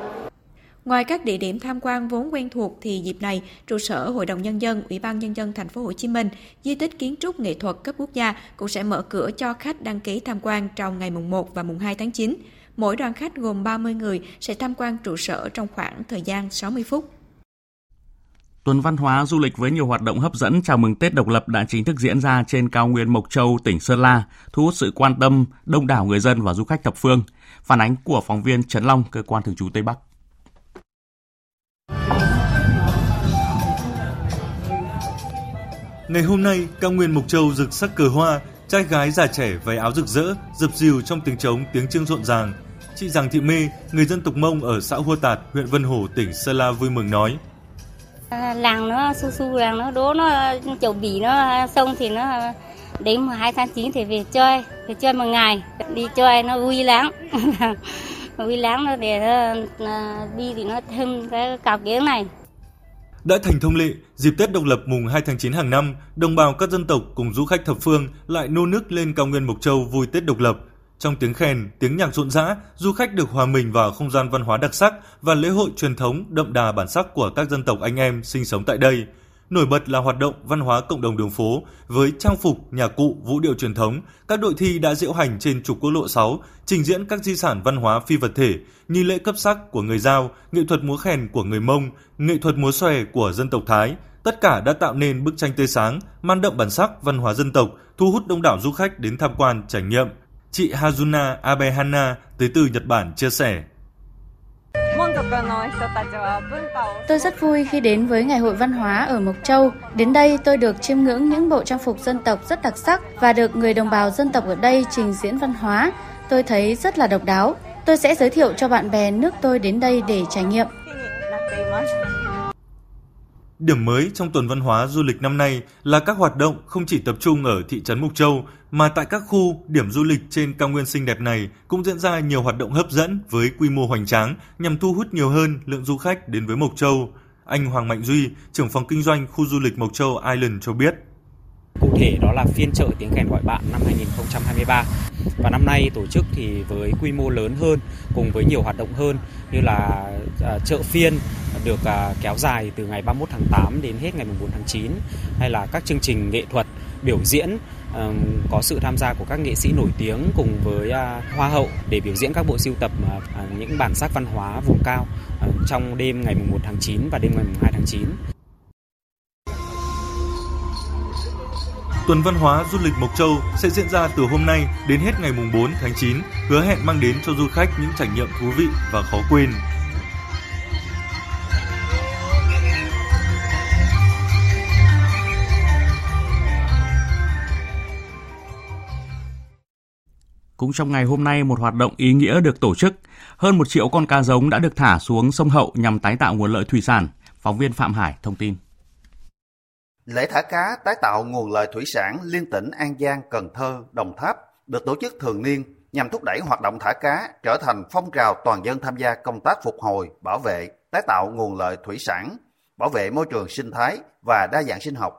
Ngoài các địa điểm tham quan vốn quen thuộc thì dịp này, trụ sở Hội đồng nhân dân, Ủy ban nhân dân thành phố Hồ Chí Minh, di tích kiến trúc nghệ thuật cấp quốc gia cũng sẽ mở cửa cho khách đăng ký tham quan trong ngày mùng 1 và mùng 2 tháng 9. Mỗi đoàn khách gồm 30 người sẽ tham quan trụ sở trong khoảng thời gian 60 phút. Tuần văn hóa du lịch với nhiều hoạt động hấp dẫn chào mừng Tết độc lập đã chính thức diễn ra trên cao nguyên Mộc Châu, tỉnh Sơn La, thu hút sự quan tâm đông đảo người dân và du khách thập phương. Phản ánh của phóng viên Trấn Long, cơ quan thường trú Tây Bắc. Ngày hôm nay, cao nguyên Mộc Châu rực sắc cờ hoa, trai gái già trẻ váy áo rực rỡ, dập dìu trong tiếng trống, tiếng trưng rộn ràng. Chị Giàng Thị Mê, người dân tộc Mông ở xã Hua Tạt, huyện Vân Hồ, tỉnh Sơn La vui mừng nói – À, làng nó su su làng nó đố nó chậu bỉ nó à, xong thì nó à, đến 12 tháng chín thì về chơi về chơi một ngày đi chơi nó vui lắm. Vui lắm nó để nó, đi thì nó thêm cái cào kiếng này. Đã thành thông lệ, dịp Tết độc lập mùng 2 tháng 9 hàng năm, đồng bào các dân tộc cùng du khách thập phương lại nô nức lên cao nguyên Mộc Châu vui Tết độc lập – trong tiếng khen, tiếng nhạc rộn rã, du khách được hòa mình vào không gian văn hóa đặc sắc và lễ hội truyền thống đậm đà bản sắc của các dân tộc anh em sinh sống tại đây. Nổi bật là hoạt động văn hóa cộng đồng đường phố với trang phục, nhà cụ, vũ điệu truyền thống. Các đội thi đã diễu hành trên trục quốc lộ 6, trình diễn các di sản văn hóa phi vật thể như lễ cấp sắc của người Giao, nghệ thuật múa khen của người Mông, nghệ thuật múa xòe của dân tộc Thái. Tất cả đã tạo nên bức tranh tươi sáng, mang đậm bản sắc văn hóa dân tộc, thu hút đông đảo du khách đến tham quan, trải nghiệm. Chị Hazuna Abehana tới từ Nhật Bản chia sẻ. Tôi rất vui khi đến với Ngày hội văn hóa ở Mộc Châu. Đến đây tôi được chiêm ngưỡng những bộ trang phục dân tộc rất đặc sắc và được người đồng bào dân tộc ở đây trình diễn văn hóa. Tôi thấy rất là độc đáo. Tôi sẽ giới thiệu cho bạn bè nước tôi đến đây để trải nghiệm. Điểm mới trong tuần văn hóa du lịch năm nay là các hoạt động không chỉ tập trung ở thị trấn Mộc Châu mà tại các khu, điểm du lịch trên cao nguyên xinh đẹp này cũng diễn ra nhiều hoạt động hấp dẫn với quy mô hoành tráng nhằm thu hút nhiều hơn lượng du khách đến với Mộc Châu. Anh Hoàng Mạnh Duy, trưởng phòng kinh doanh khu du lịch Mộc Châu Island cho biết. Cụ thể đó là phiên chợ tiếng kèn gọi bạn năm 2023 và năm nay tổ chức thì với quy mô lớn hơn cùng với nhiều hoạt động hơn như là à, chợ phiên được à, kéo dài từ ngày 31 tháng 8 đến hết ngày 4 tháng 9 hay là các chương trình nghệ thuật biểu diễn có sự tham gia của các nghệ sĩ nổi tiếng cùng với à, hoa hậu để biểu diễn các bộ sưu tập à, à, những bản sắc văn hóa vùng cao ờ, trong đêm ngày 1 tháng 9 và đêm ngày 2 tháng 9. Tuần văn hóa du lịch Mộc Châu sẽ diễn ra từ hôm nay đến hết ngày 4 tháng 9, hứa hẹn mang đến cho du khách những trải nghiệm thú vị và khó quên. Cũng trong ngày hôm nay, một hoạt động ý nghĩa được tổ chức. Hơn một triệu con cá giống đã được thả xuống sông Hậu nhằm tái tạo nguồn lợi thủy sản. Phóng viên Phạm Hải thông tin. Lễ thả cá tái tạo nguồn lợi thủy sản liên tỉnh An Giang, Cần Thơ, Đồng Tháp được tổ chức thường niên nhằm thúc đẩy hoạt động thả cá trở thành phong trào toàn dân tham gia công tác phục hồi, bảo vệ, tái tạo nguồn lợi thủy sản, bảo vệ môi trường sinh thái và đa dạng sinh học.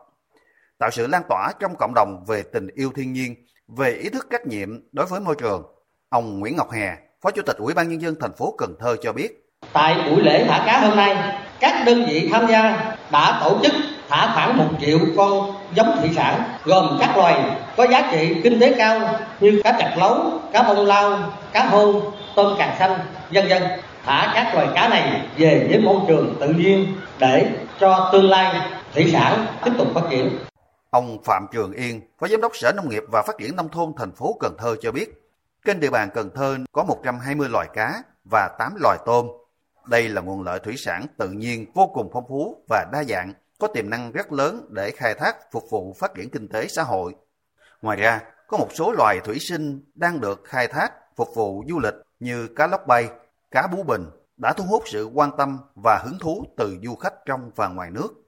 tạo sự lan tỏa trong cộng đồng về tình yêu thiên nhiên, về ý thức trách nhiệm đối với môi trường. Ông Nguyễn Ngọc Hè, Phó Chủ tịch Ủy ban nhân dân thành phố Cần Thơ cho biết, Tại buổi lễ thả cá hôm nay, các đơn vị tham gia đã tổ chức thả khoảng 1 triệu con giống thủy sản gồm các loài có giá trị kinh tế cao như cá chạch lấu, cá bông lau, cá hô, tôm càng xanh, vân vân. Thả các loài cá này về với môi trường tự nhiên để cho tương lai thủy sản tiếp tục phát triển. Ông Phạm Trường Yên, Phó Giám đốc Sở Nông nghiệp và Phát triển Nông thôn thành phố Cần Thơ cho biết, trên địa bàn Cần Thơ có 120 loài cá và 8 loài tôm. Đây là nguồn lợi thủy sản tự nhiên vô cùng phong phú và đa dạng, có tiềm năng rất lớn để khai thác phục vụ phát triển kinh tế xã hội. Ngoài ra, có một số loài thủy sinh đang được khai thác phục vụ du lịch như cá lóc bay, cá bú bình đã thu hút sự quan tâm và hứng thú từ du khách trong và ngoài nước.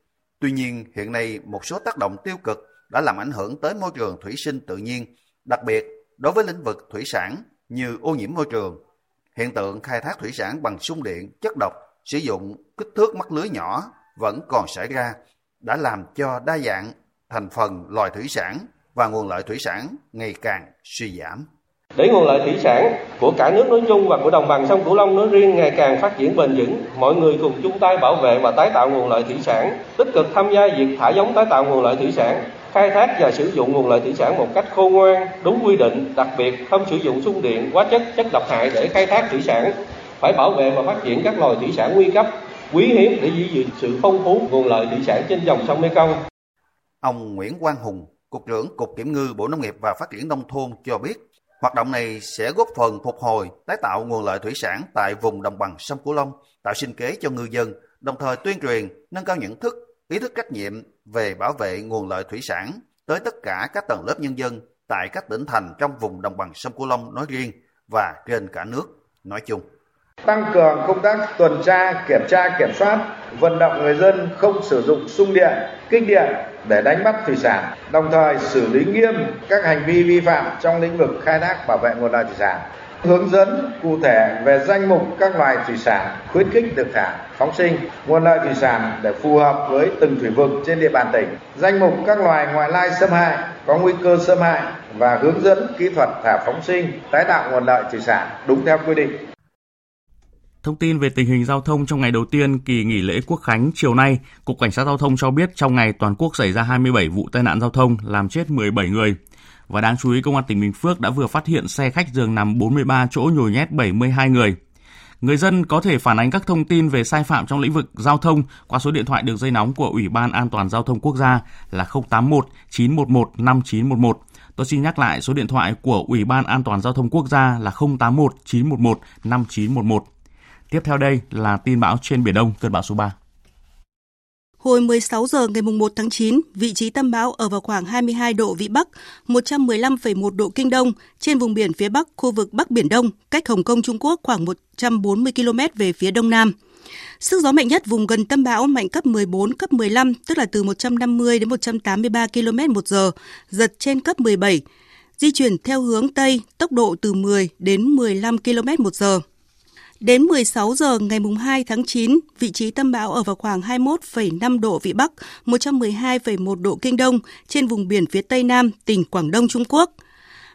Tuy nhiên, hiện nay một số tác động tiêu cực đã làm ảnh hưởng tới môi trường thủy sinh tự nhiên, đặc biệt đối với lĩnh vực thủy sản như ô nhiễm môi trường. Hiện tượng khai thác thủy sản bằng sung điện, chất độc, sử dụng kích thước mắt lưới nhỏ vẫn còn xảy ra, đã làm cho đa dạng thành phần loài thủy sản và nguồn lợi thủy sản ngày càng suy giảm. Để nguồn lợi thủy sản của cả nước nói chung và của đồng bằng sông Cửu Long nói riêng ngày càng phát triển bền vững, mọi người cùng chung tay bảo vệ và tái tạo nguồn lợi thủy sản, tích cực tham gia việc thả giống tái tạo nguồn lợi thủy sản, khai thác và sử dụng nguồn lợi thủy sản một cách khôn ngoan, đúng quy định, đặc biệt không sử dụng xung điện, hóa chất, chất độc hại để khai thác thủy sản, phải bảo vệ và phát triển các loài thủy sản nguy cấp, quý hiếm để giữ gìn sự phong phú nguồn lợi thủy sản trên dòng sông Mekong. Ông Nguyễn Quang Hùng, Cục trưởng Cục Kiểm ngư Bộ Nông nghiệp và Phát triển Nông thôn cho biết, hoạt động này sẽ góp phần phục hồi, tái tạo nguồn lợi thủy sản tại vùng đồng bằng sông Cửu Long, tạo sinh kế cho ngư dân, đồng thời tuyên truyền, nâng cao nhận thức, ý thức trách nhiệm về bảo vệ nguồn lợi thủy sản tới tất cả các tầng lớp nhân dân tại các tỉnh thành trong vùng đồng bằng sông Cửu Long nói riêng và trên cả nước nói chung. Tăng cường công tác tuần tra, kiểm tra, kiểm soát, vận động người dân không sử dụng sung điện, kích điện để đánh bắt thủy sản, đồng thời xử lý nghiêm các hành vi vi phạm trong lĩnh vực khai thác bảo vệ nguồn lợi thủy sản. Hướng dẫn cụ thể về danh mục các loài thủy sản khuyến khích được thả, phóng sinh, nguồn lợi thủy sản để phù hợp với từng thủy vực trên địa bàn tỉnh. Danh mục các loài ngoại lai xâm hại có nguy cơ xâm hại và hướng dẫn kỹ thuật thả phóng sinh, tái tạo nguồn lợi thủy sản đúng theo quy định. Thông tin về tình hình giao thông trong ngày đầu tiên kỳ nghỉ lễ Quốc khánh chiều nay, Cục Cảnh sát Giao thông cho biết trong ngày toàn quốc xảy ra 27 vụ tai nạn giao thông làm chết 17 người. Và đáng chú ý, Công an tỉnh Bình Phước đã vừa phát hiện xe khách giường nằm 43 chỗ nhồi nhét 72 người. Người dân có thể phản ánh các thông tin về sai phạm trong lĩnh vực giao thông qua số điện thoại đường dây nóng của Ủy ban An toàn Giao thông Quốc gia là 081 911 5911. Tôi xin nhắc lại số điện thoại của Ủy ban An toàn Giao thông Quốc gia là 081 911 5911. Tiếp theo đây là tin bão trên Biển Đông, cơn bão số 3. Hồi 16 giờ ngày 1 tháng 9, vị trí tâm bão ở vào khoảng 22 độ Vĩ Bắc, 115,1 độ Kinh Đông, trên vùng biển phía Bắc khu vực Bắc Biển Đông, cách Hồng Kông Trung Quốc khoảng 140 km về phía Đông Nam. Sức gió mạnh nhất vùng gần tâm bão mạnh cấp 14, cấp 15, tức là từ 150 đến 183 km một giờ, giật trên cấp 17, di chuyển theo hướng Tây, tốc độ từ 10 đến 15 km một giờ. Đến 16 giờ ngày 2 tháng 9, vị trí tâm bão ở vào khoảng 21,5 độ Vĩ Bắc, 112,1 độ Kinh Đông trên vùng biển phía Tây Nam, tỉnh Quảng Đông, Trung Quốc.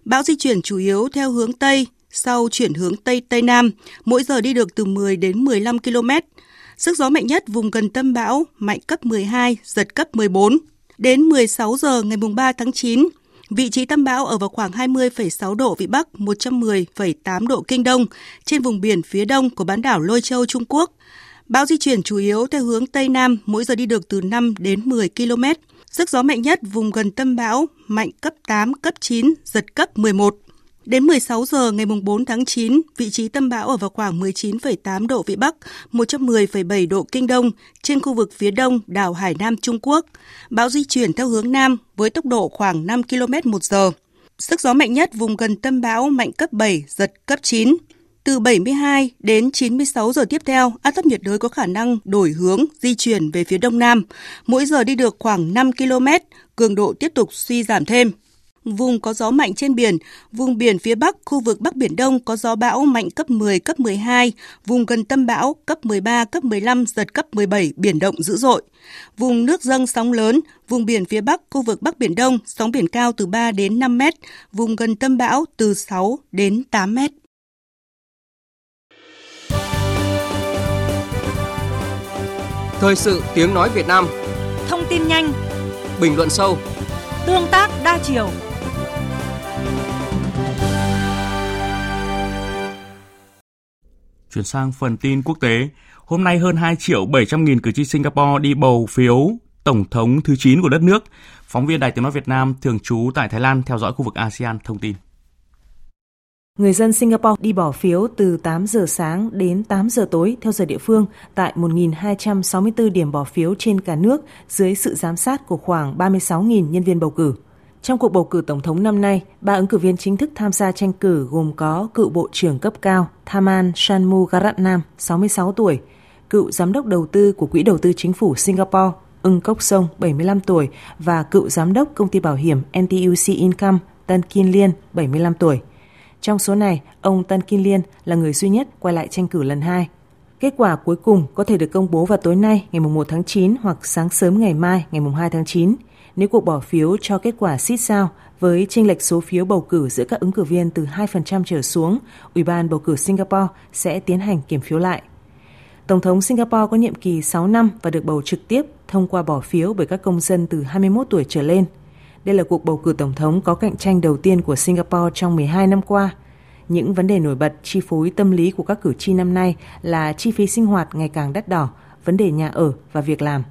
Bão di chuyển chủ yếu theo hướng Tây, sau chuyển hướng Tây Tây Nam, mỗi giờ đi được từ 10 đến 15 km. Sức gió mạnh nhất vùng gần tâm bão mạnh cấp 12, giật cấp 14. Đến 16 giờ ngày 3 tháng 9, Vị trí tâm bão ở vào khoảng 20,6 độ Vĩ Bắc, 110,8 độ Kinh Đông, trên vùng biển phía đông của bán đảo Lôi Châu, Trung Quốc. Bão di chuyển chủ yếu theo hướng Tây Nam, mỗi giờ đi được từ 5 đến 10 km. Sức gió mạnh nhất vùng gần tâm bão mạnh cấp 8, cấp 9, giật cấp 11. Đến 16 giờ ngày 4 tháng 9, vị trí tâm bão ở vào khoảng 19,8 độ Vĩ Bắc, 110,7 độ Kinh Đông, trên khu vực phía đông đảo Hải Nam Trung Quốc. Bão di chuyển theo hướng Nam với tốc độ khoảng 5 km một giờ. Sức gió mạnh nhất vùng gần tâm bão mạnh cấp 7, giật cấp 9. Từ 72 đến 96 giờ tiếp theo, áp thấp nhiệt đới có khả năng đổi hướng, di chuyển về phía đông nam. Mỗi giờ đi được khoảng 5 km, cường độ tiếp tục suy giảm thêm vùng có gió mạnh trên biển, vùng biển phía Bắc, khu vực Bắc Biển Đông có gió bão mạnh cấp 10, cấp 12, vùng gần tâm bão cấp 13, cấp 15, giật cấp 17, biển động dữ dội. Vùng nước dâng sóng lớn, vùng biển phía Bắc, khu vực Bắc Biển Đông, sóng biển cao từ 3 đến 5 mét, vùng gần tâm bão từ 6 đến 8 mét. Thời sự tiếng nói Việt Nam. Thông tin nhanh. Bình luận sâu. Tương tác đa chiều Chuyển sang phần tin quốc tế, hôm nay hơn 2 triệu 700 nghìn cử tri Singapore đi bầu phiếu Tổng thống thứ 9 của đất nước. Phóng viên Đài Tiếng Nói Việt Nam thường trú tại Thái Lan theo dõi khu vực ASEAN thông tin. Người dân Singapore đi bỏ phiếu từ 8 giờ sáng đến 8 giờ tối theo giờ địa phương tại 1.264 điểm bỏ phiếu trên cả nước dưới sự giám sát của khoảng 36.000 nhân viên bầu cử. Trong cuộc bầu cử tổng thống năm nay, ba ứng cử viên chính thức tham gia tranh cử gồm có cựu Bộ trưởng cấp cao Thaman Shanmugaratnam, 66 tuổi, cựu Giám đốc đầu tư của Quỹ đầu tư chính phủ Singapore Ưng Cốc Sông, 75 tuổi và cựu Giám đốc công ty bảo hiểm NTUC Income Tân Kim Liên, 75 tuổi. Trong số này, ông Tân Kim Liên là người duy nhất quay lại tranh cử lần hai. Kết quả cuối cùng có thể được công bố vào tối nay ngày 1 tháng 9 hoặc sáng sớm ngày mai ngày 2 tháng 9 nếu cuộc bỏ phiếu cho kết quả xít sao với chênh lệch số phiếu bầu cử giữa các ứng cử viên từ 2% trở xuống, Ủy ban bầu cử Singapore sẽ tiến hành kiểm phiếu lại. Tổng thống Singapore có nhiệm kỳ 6 năm và được bầu trực tiếp thông qua bỏ phiếu bởi các công dân từ 21 tuổi trở lên – đây là cuộc bầu cử tổng thống có cạnh tranh đầu tiên của Singapore trong 12 năm qua. Những vấn đề nổi bật chi phối tâm lý của các cử tri năm nay là chi phí sinh hoạt ngày càng đắt đỏ, vấn đề nhà ở và việc làm.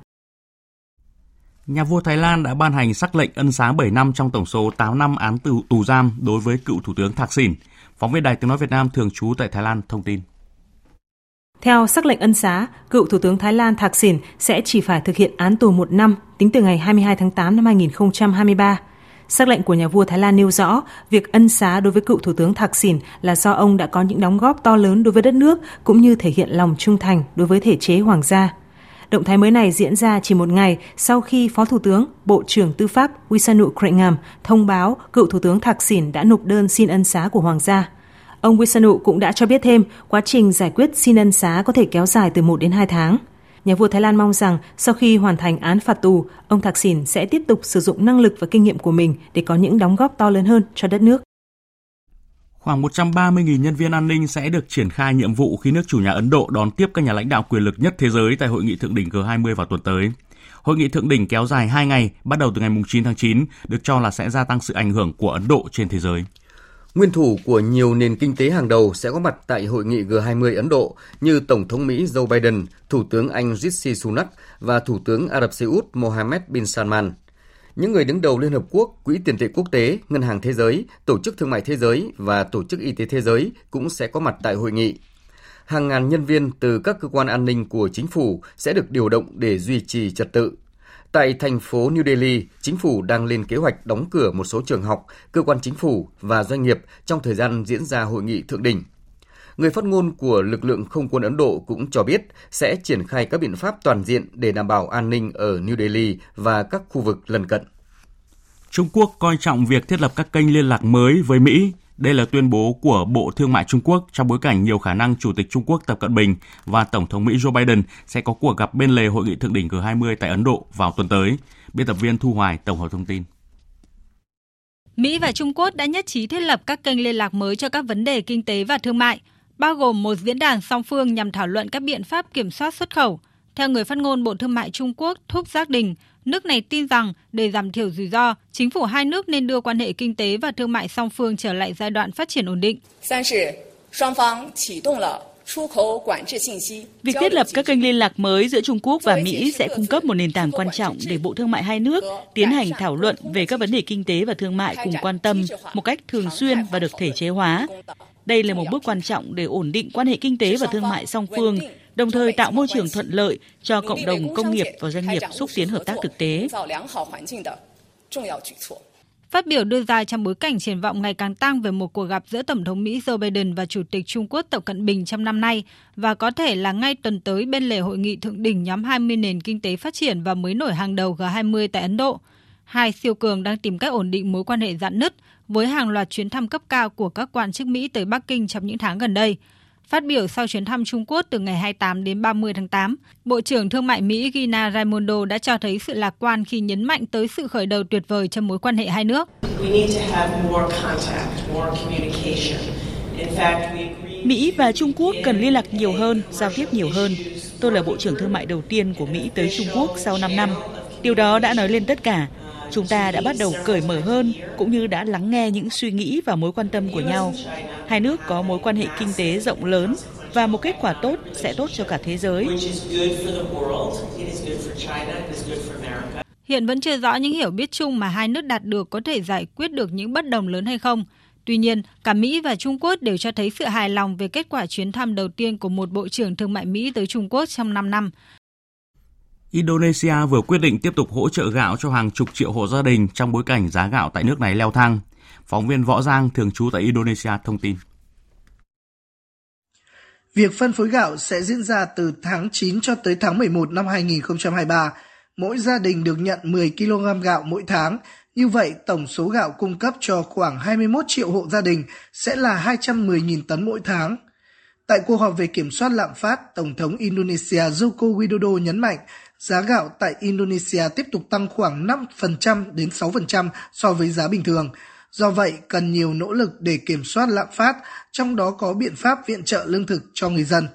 Nhà vua Thái Lan đã ban hành sắc lệnh ân xá 7 năm trong tổng số 8 năm án tù, tù giam đối với cựu Thủ tướng Thạc Sìn. Phóng viên Đài Tiếng Nói Việt Nam thường trú tại Thái Lan thông tin. Theo sắc lệnh ân xá, cựu Thủ tướng Thái Lan Thạc Sìn sẽ chỉ phải thực hiện án tù một năm tính từ ngày 22 tháng 8 năm 2023. Sắc lệnh của nhà vua Thái Lan nêu rõ, việc ân xá đối với cựu Thủ tướng Thạc Sìn là do ông đã có những đóng góp to lớn đối với đất nước cũng như thể hiện lòng trung thành đối với thể chế hoàng gia. Động thái mới này diễn ra chỉ một ngày sau khi Phó Thủ tướng, Bộ trưởng Tư pháp Wisanu Krengham thông báo cựu Thủ tướng Thạc Sỉn đã nộp đơn xin ân xá của Hoàng gia. Ông Wisanu cũng đã cho biết thêm quá trình giải quyết xin ân xá có thể kéo dài từ 1 đến 2 tháng. Nhà vua Thái Lan mong rằng sau khi hoàn thành án phạt tù, ông Thạc Sỉn sẽ tiếp tục sử dụng năng lực và kinh nghiệm của mình để có những đóng góp to lớn hơn cho đất nước. Khoảng 130.000 nhân viên an ninh sẽ được triển khai nhiệm vụ khi nước chủ nhà Ấn Độ đón tiếp các nhà lãnh đạo quyền lực nhất thế giới tại hội nghị thượng đỉnh G20 vào tuần tới. Hội nghị thượng đỉnh kéo dài 2 ngày, bắt đầu từ ngày 9 tháng 9, được cho là sẽ gia tăng sự ảnh hưởng của Ấn Độ trên thế giới. Nguyên thủ của nhiều nền kinh tế hàng đầu sẽ có mặt tại hội nghị G20 Ấn Độ như Tổng thống Mỹ Joe Biden, Thủ tướng Anh Rishi Sunak và Thủ tướng Ả Rập Xê Út Mohammed bin Salman. Những người đứng đầu Liên Hợp Quốc, Quỹ tiền tệ quốc tế, Ngân hàng Thế giới, Tổ chức Thương mại Thế giới và Tổ chức Y tế Thế giới cũng sẽ có mặt tại hội nghị. Hàng ngàn nhân viên từ các cơ quan an ninh của chính phủ sẽ được điều động để duy trì trật tự, Tại thành phố New Delhi, chính phủ đang lên kế hoạch đóng cửa một số trường học, cơ quan chính phủ và doanh nghiệp trong thời gian diễn ra hội nghị thượng đỉnh. Người phát ngôn của lực lượng không quân Ấn Độ cũng cho biết sẽ triển khai các biện pháp toàn diện để đảm bảo an ninh ở New Delhi và các khu vực lân cận. Trung Quốc coi trọng việc thiết lập các kênh liên lạc mới với Mỹ đây là tuyên bố của Bộ Thương mại Trung Quốc trong bối cảnh nhiều khả năng Chủ tịch Trung Quốc Tập Cận Bình và Tổng thống Mỹ Joe Biden sẽ có cuộc gặp bên lề hội nghị thượng đỉnh G20 tại Ấn Độ vào tuần tới. Biên tập viên Thu Hoài tổng hợp thông tin. Mỹ và Trung Quốc đã nhất trí thiết lập các kênh liên lạc mới cho các vấn đề kinh tế và thương mại, bao gồm một diễn đàn song phương nhằm thảo luận các biện pháp kiểm soát xuất khẩu. Theo người phát ngôn Bộ Thương mại Trung Quốc Thúc Giác Đình, Nước này tin rằng để giảm thiểu rủi ro, chính phủ hai nước nên đưa quan hệ kinh tế và thương mại song phương trở lại giai đoạn phát triển ổn định. Việc thiết lập các kênh liên lạc mới giữa Trung Quốc và Mỹ sẽ cung cấp một nền tảng quan trọng để Bộ Thương mại hai nước tiến hành thảo luận về các vấn đề kinh tế và thương mại cùng quan tâm một cách thường xuyên và được thể chế hóa. Đây là một bước quan trọng để ổn định quan hệ kinh tế và thương mại song phương, đồng thời tạo môi trường thuận lợi cho cộng đồng công nghiệp và doanh nghiệp xúc tiến hợp tác thực tế. Phát biểu đưa ra trong bối cảnh triển vọng ngày càng tăng về một cuộc gặp giữa Tổng thống Mỹ Joe Biden và Chủ tịch Trung Quốc Tập Cận Bình trong năm nay và có thể là ngay tuần tới bên lề hội nghị thượng đỉnh nhóm 20 nền kinh tế phát triển và mới nổi hàng đầu G20 tại Ấn Độ hai siêu cường đang tìm cách ổn định mối quan hệ dạn nứt với hàng loạt chuyến thăm cấp cao của các quan chức Mỹ tới Bắc Kinh trong những tháng gần đây. Phát biểu sau chuyến thăm Trung Quốc từ ngày 28 đến 30 tháng 8, Bộ trưởng Thương mại Mỹ Gina Raimondo đã cho thấy sự lạc quan khi nhấn mạnh tới sự khởi đầu tuyệt vời trong mối quan hệ hai nước. Mỹ và Trung Quốc cần liên lạc nhiều hơn, giao tiếp nhiều hơn. Tôi là Bộ trưởng Thương mại đầu tiên của Mỹ tới Trung Quốc sau 5 năm. Điều đó đã nói lên tất cả. Chúng ta đã bắt đầu cởi mở hơn cũng như đã lắng nghe những suy nghĩ và mối quan tâm của nhau. Hai nước có mối quan hệ kinh tế rộng lớn và một kết quả tốt sẽ tốt cho cả thế giới. Hiện vẫn chưa rõ những hiểu biết chung mà hai nước đạt được có thể giải quyết được những bất đồng lớn hay không. Tuy nhiên, cả Mỹ và Trung Quốc đều cho thấy sự hài lòng về kết quả chuyến thăm đầu tiên của một Bộ trưởng Thương mại Mỹ tới Trung Quốc trong 5 năm. Indonesia vừa quyết định tiếp tục hỗ trợ gạo cho hàng chục triệu hộ gia đình trong bối cảnh giá gạo tại nước này leo thang. Phóng viên Võ Giang thường trú tại Indonesia thông tin. Việc phân phối gạo sẽ diễn ra từ tháng 9 cho tới tháng 11 năm 2023. Mỗi gia đình được nhận 10 kg gạo mỗi tháng. Như vậy, tổng số gạo cung cấp cho khoảng 21 triệu hộ gia đình sẽ là 210.000 tấn mỗi tháng. Tại cuộc họp về kiểm soát lạm phát, Tổng thống Indonesia Joko Widodo nhấn mạnh giá gạo tại Indonesia tiếp tục tăng khoảng 5% đến 6% so với giá bình thường. Do vậy, cần nhiều nỗ lực để kiểm soát lạm phát, trong đó có biện pháp viện trợ lương thực cho người dân.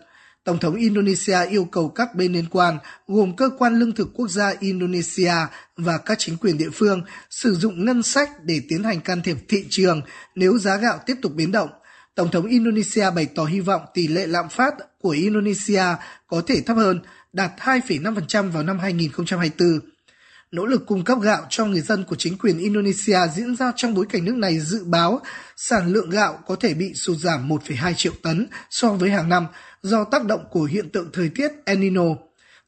Tổng thống Indonesia yêu cầu các bên liên quan, gồm Cơ quan Lương thực Quốc gia Indonesia và các chính quyền địa phương, sử dụng ngân sách để tiến hành can thiệp thị trường nếu giá gạo tiếp tục biến động. Tổng thống Indonesia bày tỏ hy vọng tỷ lệ lạm phát của Indonesia có thể thấp hơn, đạt 2,5% vào năm 2024. Nỗ lực cung cấp gạo cho người dân của chính quyền Indonesia diễn ra trong bối cảnh nước này dự báo sản lượng gạo có thể bị sụt giảm 1,2 triệu tấn so với hàng năm do tác động của hiện tượng thời tiết El Nino.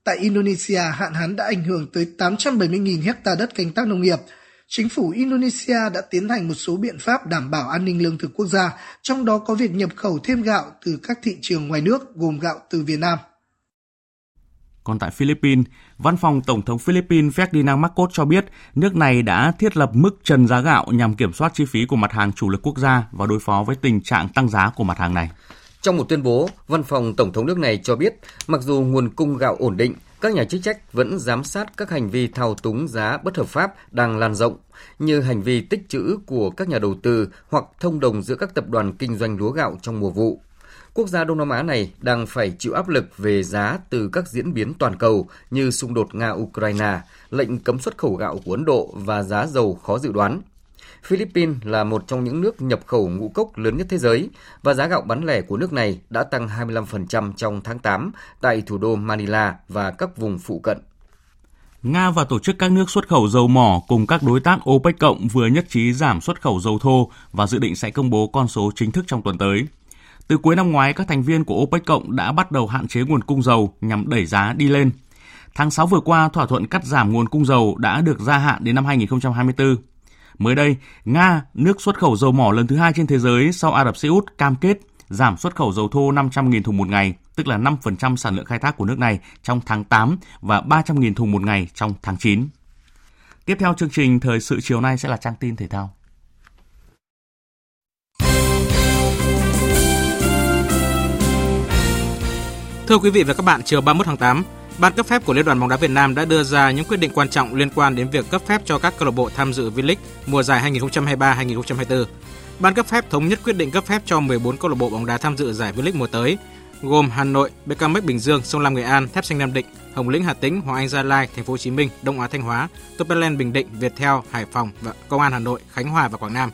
Tại Indonesia, hạn hán đã ảnh hưởng tới 870.000 hecta đất canh tác nông nghiệp. Chính phủ Indonesia đã tiến hành một số biện pháp đảm bảo an ninh lương thực quốc gia, trong đó có việc nhập khẩu thêm gạo từ các thị trường ngoài nước gồm gạo từ Việt Nam. Còn tại Philippines, Văn phòng Tổng thống Philippines Ferdinand Marcos cho biết nước này đã thiết lập mức trần giá gạo nhằm kiểm soát chi phí của mặt hàng chủ lực quốc gia và đối phó với tình trạng tăng giá của mặt hàng này. Trong một tuyên bố, Văn phòng Tổng thống nước này cho biết, mặc dù nguồn cung gạo ổn định, các nhà chức trách vẫn giám sát các hành vi thao túng giá bất hợp pháp đang lan rộng, như hành vi tích trữ của các nhà đầu tư hoặc thông đồng giữa các tập đoàn kinh doanh lúa gạo trong mùa vụ. Quốc gia Đông Nam Á này đang phải chịu áp lực về giá từ các diễn biến toàn cầu như xung đột Nga-Ukraine, lệnh cấm xuất khẩu gạo của Ấn Độ và giá dầu khó dự đoán. Philippines là một trong những nước nhập khẩu ngũ cốc lớn nhất thế giới và giá gạo bán lẻ của nước này đã tăng 25% trong tháng 8 tại thủ đô Manila và các vùng phụ cận. Nga và tổ chức các nước xuất khẩu dầu mỏ cùng các đối tác OPEC cộng vừa nhất trí giảm xuất khẩu dầu thô và dự định sẽ công bố con số chính thức trong tuần tới. Từ cuối năm ngoái, các thành viên của OPEC cộng đã bắt đầu hạn chế nguồn cung dầu nhằm đẩy giá đi lên. Tháng 6 vừa qua, thỏa thuận cắt giảm nguồn cung dầu đã được gia hạn đến năm 2024. Mới đây, Nga, nước xuất khẩu dầu mỏ lần thứ hai trên thế giới sau Ả Rập Xê Út cam kết giảm xuất khẩu dầu thô 500.000 thùng một ngày, tức là 5% sản lượng khai thác của nước này trong tháng 8 và 300.000 thùng một ngày trong tháng 9. Tiếp theo chương trình thời sự chiều nay sẽ là trang tin thể thao. Thưa quý vị và các bạn, chiều 31 tháng 8, Ban cấp phép của Liên đoàn bóng đá Việt Nam đã đưa ra những quyết định quan trọng liên quan đến việc cấp phép cho các câu lạc bộ tham dự V-League mùa giải 2023-2024. Ban cấp phép thống nhất quyết định cấp phép cho 14 câu lạc bộ bóng đá tham dự giải V-League mùa tới, gồm Hà Nội, BKMX Bình Dương, Sông Lam Nghệ An, Thép Xanh Nam Định, Hồng Lĩnh Hà Tĩnh, Hoàng Anh Gia Lai, Thành phố Hồ Chí Minh, Đông Á Thanh Hóa, Topelen Bình Định, Viettel, Hải Phòng và Công an Hà Nội, Khánh Hòa và Quảng Nam.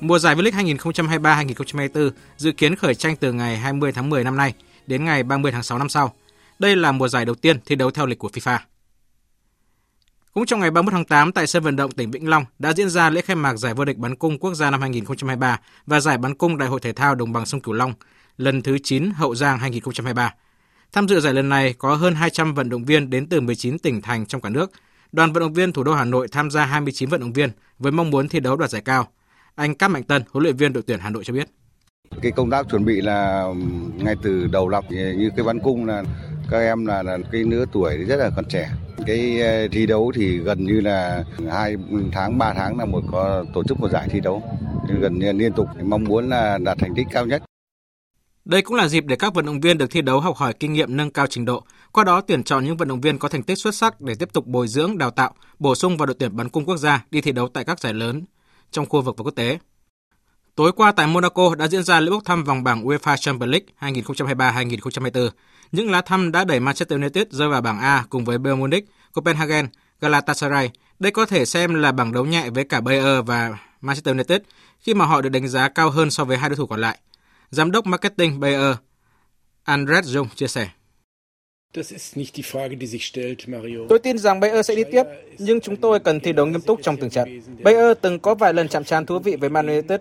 Mùa giải V-League 2023-2024 dự kiến khởi tranh từ ngày 20 tháng 10 năm nay đến ngày 30 tháng 6 năm sau. Đây là mùa giải đầu tiên thi đấu theo lịch của FIFA. Cũng trong ngày 31 tháng 8 tại sân vận động tỉnh Vĩnh Long đã diễn ra lễ khai mạc giải vô địch bắn cung quốc gia năm 2023 và giải bắn cung Đại hội thể thao đồng bằng sông Cửu Long lần thứ 9 Hậu Giang 2023. Tham dự giải lần này có hơn 200 vận động viên đến từ 19 tỉnh thành trong cả nước. Đoàn vận động viên thủ đô Hà Nội tham gia 29 vận động viên với mong muốn thi đấu đoạt giải cao. Anh Cáp Mạnh Tân, huấn luyện viên đội tuyển Hà Nội cho biết. Cái công tác chuẩn bị là ngay từ đầu lọc như cái bắn cung là các em là, là cái nửa tuổi rất là còn trẻ Cái ờ, thi đấu thì gần như là hai tháng, ba tháng là một có tổ chức một giải thi đấu, gần như liên tục. Mong muốn là đạt thành tích cao nhất. Đây cũng là dịp để các vận động viên được thi đấu học hỏi kinh nghiệm nâng cao trình độ, qua đó tuyển chọn những vận động viên có thành tích xuất sắc để tiếp tục bồi dưỡng, đào tạo, bổ sung vào đội tuyển bắn cung quốc gia đi thi đấu tại các giải lớn trong khu vực và quốc tế. Tối qua tại Monaco đã diễn ra lễ bốc thăm vòng bảng UEFA Champions League 2023-2024. Những lá thăm đã đẩy Manchester United rơi vào bảng A cùng với Bayern Munich, Copenhagen, Galatasaray. Đây có thể xem là bảng đấu nhẹ với cả Bayern và Manchester United khi mà họ được đánh giá cao hơn so với hai đối thủ còn lại. Giám đốc marketing Bayer Andres Jung chia sẻ. Tôi tin rằng Bayer sẽ đi tiếp, nhưng chúng tôi cần thi đấu nghiêm túc trong từng trận. Bayer từng có vài lần chạm trán thú vị với Man United.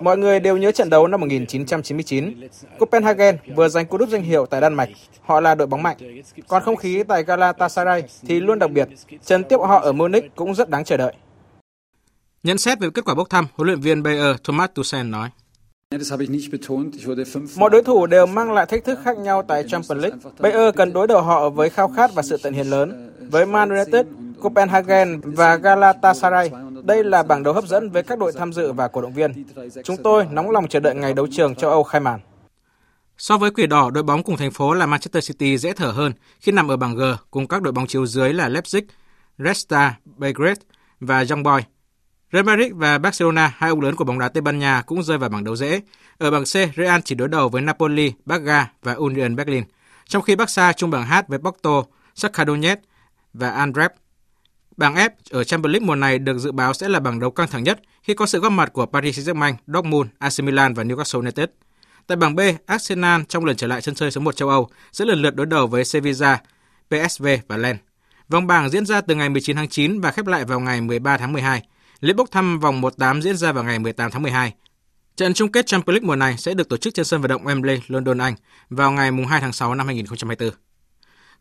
Mọi người đều nhớ trận đấu năm 1999. Copenhagen vừa giành cú đúp danh hiệu tại Đan Mạch. Họ là đội bóng mạnh. Còn không khí tại Galatasaray thì luôn đặc biệt. Trận tiếp họ ở Munich cũng rất đáng chờ đợi. Nhận xét về kết quả bốc thăm, huấn luyện viên Bayer Thomas Tuchel nói. Mọi đối thủ đều mang lại thách thức khác nhau tại Champions League. Bayer cần đối đầu họ với khao khát và sự tận hiền lớn. Với Man United, Copenhagen và Galatasaray, đây là bảng đấu hấp dẫn với các đội tham dự và cổ động viên. Chúng tôi nóng lòng chờ đợi ngày đấu trường châu Âu khai màn. So với Quỷ Đỏ, đội bóng cùng thành phố là Manchester City dễ thở hơn khi nằm ở bảng G cùng các đội bóng chiếu dưới là Leipzig, Red Star, Belgrade và Young Boys. Real Madrid và Barcelona, hai ông lớn của bóng đá Tây Ban Nha cũng rơi vào bảng đấu dễ. Ở bảng C, Real chỉ đối đầu với Napoli, Braga và Union Berlin, trong khi Barca chung bảng H với Porto, Shakhtar Donetsk và Andrep. Bảng F ở Champions League mùa này được dự báo sẽ là bảng đấu căng thẳng nhất khi có sự góp mặt của Paris Saint-Germain, Dortmund, AC Milan và Newcastle United. Tại bảng B, Arsenal trong lần trở lại sân chơi số 1 châu Âu sẽ lần lượt đối đầu với Sevilla, PSV và Lens. Vòng bảng diễn ra từ ngày 19 tháng 9 và khép lại vào ngày 13 tháng 12. Lễ bốc thăm vòng 1/8 diễn ra vào ngày 18 tháng 12. Trận chung kết Champions League mùa này sẽ được tổ chức trên sân vận động Wembley, London, Anh vào ngày 2 tháng 6 năm 2024.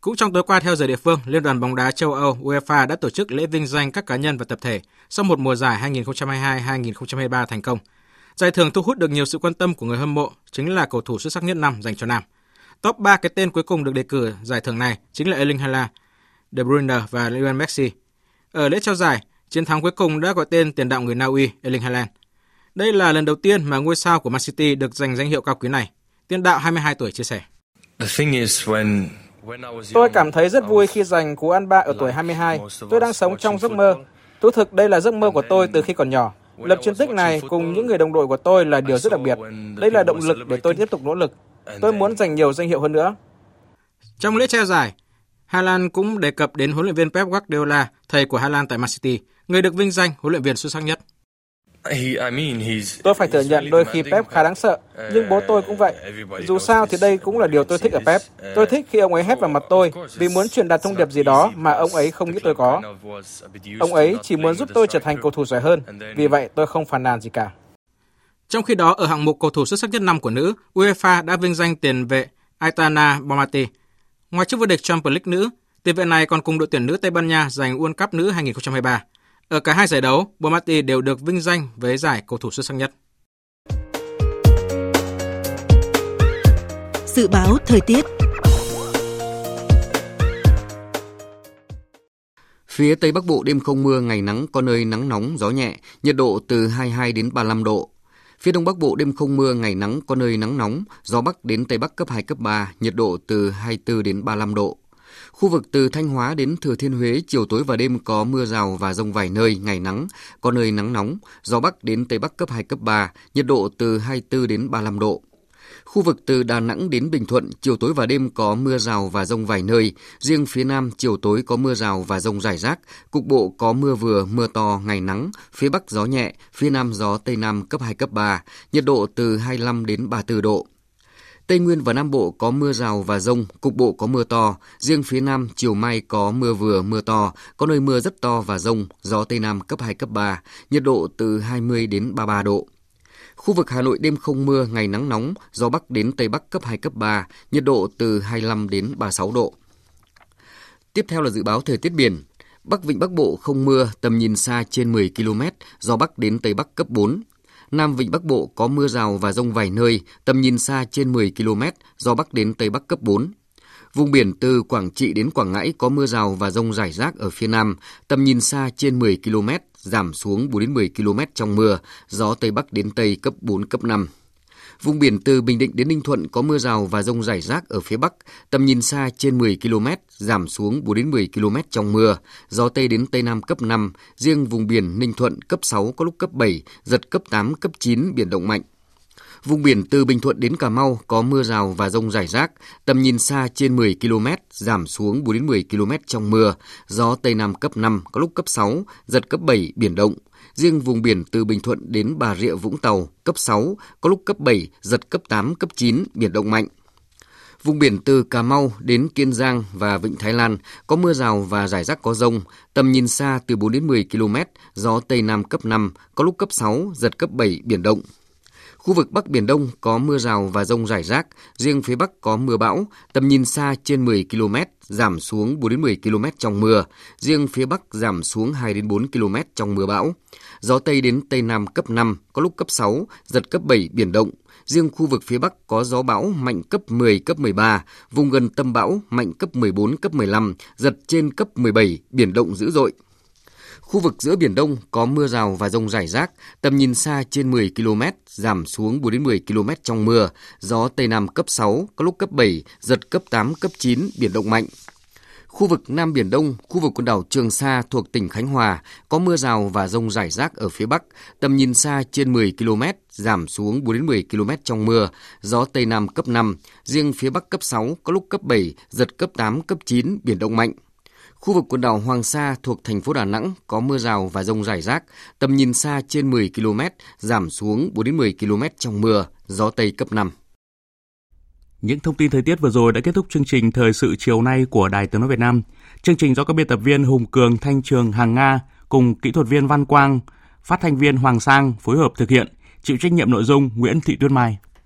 Cũng trong tối qua theo giờ địa phương, Liên đoàn bóng đá châu Âu UEFA đã tổ chức lễ vinh danh các cá nhân và tập thể sau một mùa giải 2022-2023 thành công. Giải thưởng thu hút được nhiều sự quan tâm của người hâm mộ, chính là cầu thủ xuất sắc nhất năm dành cho nam. Top 3 cái tên cuối cùng được đề cử giải thưởng này chính là Erling Haaland, De Bruyne và Lionel Messi. Ở lễ trao giải, Chiến thắng cuối cùng đã gọi tên tiền đạo người Na Uy Erling Haaland. Đây là lần đầu tiên mà ngôi sao của Man City được giành danh hiệu cao quý này. Tiền đạo 22 tuổi chia sẻ. Tôi cảm thấy rất vui khi giành cú ăn ba ở tuổi 22. Tôi đang sống trong giấc mơ. Thú thực đây là giấc mơ của tôi từ khi còn nhỏ. Lập chiến tích này cùng những người đồng đội của tôi là điều rất đặc biệt. Đây là động lực để tôi tiếp tục nỗ lực. Tôi muốn giành nhiều danh hiệu hơn nữa. Trong lễ trao giải, Hà Lan cũng đề cập đến huấn luyện viên Pep Guardiola, thầy của Hà Lan tại Man City, người được vinh danh huấn luyện viên xuất sắc nhất. Tôi phải thừa nhận đôi khi Pep khá đáng sợ, nhưng bố tôi cũng vậy. Dù sao thì đây cũng là điều tôi thích ở Pep. Tôi thích khi ông ấy hét vào mặt tôi vì muốn truyền đạt thông điệp gì đó mà ông ấy không nghĩ tôi có. Ông ấy chỉ muốn giúp tôi trở thành cầu thủ giỏi hơn, vì vậy tôi không phàn nàn gì cả. Trong khi đó, ở hạng mục cầu thủ xuất sắc nhất năm của nữ, UEFA đã vinh danh tiền vệ Aitana Bonmati. Ngoài chức vô địch Champions League nữ, tiền vệ này còn cùng đội tuyển nữ Tây Ban Nha giành World Cup nữ 2023. Ở cả hai giải đấu, Bonmati đều được vinh danh với giải cầu thủ xuất sắc nhất. Dự báo thời tiết Phía Tây Bắc Bộ đêm không mưa, ngày nắng, có nơi nắng nóng, gió nhẹ, nhiệt độ từ 22 đến 35 độ. Phía Đông Bắc Bộ đêm không mưa, ngày nắng, có nơi nắng nóng, gió Bắc đến Tây Bắc cấp 2, cấp 3, nhiệt độ từ 24 đến 35 độ. Khu vực từ Thanh Hóa đến Thừa Thiên Huế, chiều tối và đêm có mưa rào và rông vài nơi, ngày nắng, có nơi nắng nóng, gió Bắc đến Tây Bắc cấp 2, cấp 3, nhiệt độ từ 24 đến 35 độ. Khu vực từ Đà Nẵng đến Bình Thuận, chiều tối và đêm có mưa rào và rông vài nơi. Riêng phía Nam, chiều tối có mưa rào và rông rải rác. Cục bộ có mưa vừa, mưa to, ngày nắng. Phía Bắc gió nhẹ, phía Nam gió Tây Nam cấp 2, cấp 3. Nhiệt độ từ 25 đến 34 độ. Tây Nguyên và Nam Bộ có mưa rào và rông, cục bộ có mưa to. Riêng phía Nam, chiều mai có mưa vừa, mưa to, có nơi mưa rất to và rông, gió Tây Nam cấp 2, cấp 3, nhiệt độ từ 20 đến 33 độ. Khu vực Hà Nội đêm không mưa, ngày nắng nóng, gió Bắc đến Tây Bắc cấp 2, cấp 3, nhiệt độ từ 25 đến 36 độ. Tiếp theo là dự báo thời tiết biển. Bắc Vịnh Bắc Bộ không mưa, tầm nhìn xa trên 10 km, gió Bắc đến Tây Bắc cấp 4. Nam Vịnh Bắc Bộ có mưa rào và rông vài nơi, tầm nhìn xa trên 10 km, gió Bắc đến Tây Bắc cấp 4. Vùng biển từ Quảng Trị đến Quảng Ngãi có mưa rào và rông rải rác ở phía Nam, tầm nhìn xa trên 10 km, giảm xuống 4 đến 10 km trong mưa, gió Tây Bắc đến Tây cấp 4, cấp 5. Vùng biển từ Bình Định đến Ninh Thuận có mưa rào và rông rải rác ở phía Bắc, tầm nhìn xa trên 10 km, giảm xuống 4 đến 10 km trong mưa, gió Tây đến Tây Nam cấp 5, riêng vùng biển Ninh Thuận cấp 6 có lúc cấp 7, giật cấp 8, cấp 9, biển động mạnh. Vùng biển từ Bình Thuận đến Cà Mau có mưa rào và rông rải rác, tầm nhìn xa trên 10 km, giảm xuống 4 đến 10 km trong mưa, gió Tây Nam cấp 5, có lúc cấp 6, giật cấp 7, biển động. Riêng vùng biển từ Bình Thuận đến Bà Rịa Vũng Tàu cấp 6, có lúc cấp 7, giật cấp 8, cấp 9, biển động mạnh. Vùng biển từ Cà Mau đến Kiên Giang và Vịnh Thái Lan có mưa rào và rải rác có rông, tầm nhìn xa từ 4 đến 10 km, gió Tây Nam cấp 5, có lúc cấp 6, giật cấp 7, biển động. Khu vực Bắc Biển Đông có mưa rào và rông rải rác, riêng phía Bắc có mưa bão, tầm nhìn xa trên 10 km, giảm xuống 4 đến 10 km trong mưa, riêng phía Bắc giảm xuống 2 đến 4 km trong mưa bão. Gió Tây đến Tây Nam cấp 5, có lúc cấp 6, giật cấp 7 biển động. Riêng khu vực phía Bắc có gió bão mạnh cấp 10, cấp 13, vùng gần tâm bão mạnh cấp 14, cấp 15, giật trên cấp 17, biển động dữ dội. Khu vực giữa Biển Đông có mưa rào và rông rải rác, tầm nhìn xa trên 10 km, giảm xuống 4 đến 10 km trong mưa, gió Tây Nam cấp 6, có lúc cấp 7, giật cấp 8, cấp 9, biển động mạnh. Khu vực Nam Biển Đông, khu vực quần đảo Trường Sa thuộc tỉnh Khánh Hòa có mưa rào và rông rải rác ở phía Bắc, tầm nhìn xa trên 10 km, giảm xuống 4 đến 10 km trong mưa, gió Tây Nam cấp 5, riêng phía Bắc cấp 6, có lúc cấp 7, giật cấp 8, cấp 9, biển động mạnh. Khu vực quần đảo Hoàng Sa thuộc thành phố Đà Nẵng có mưa rào và rông rải rác, tầm nhìn xa trên 10 km, giảm xuống 4 đến 10 km trong mưa, gió Tây cấp 5. Những thông tin thời tiết vừa rồi đã kết thúc chương trình Thời sự chiều nay của Đài Tiếng Nói Việt Nam. Chương trình do các biên tập viên Hùng Cường, Thanh Trường, Hàng Nga cùng kỹ thuật viên Văn Quang, phát thanh viên Hoàng Sang phối hợp thực hiện, chịu trách nhiệm nội dung Nguyễn Thị Tuyết Mai.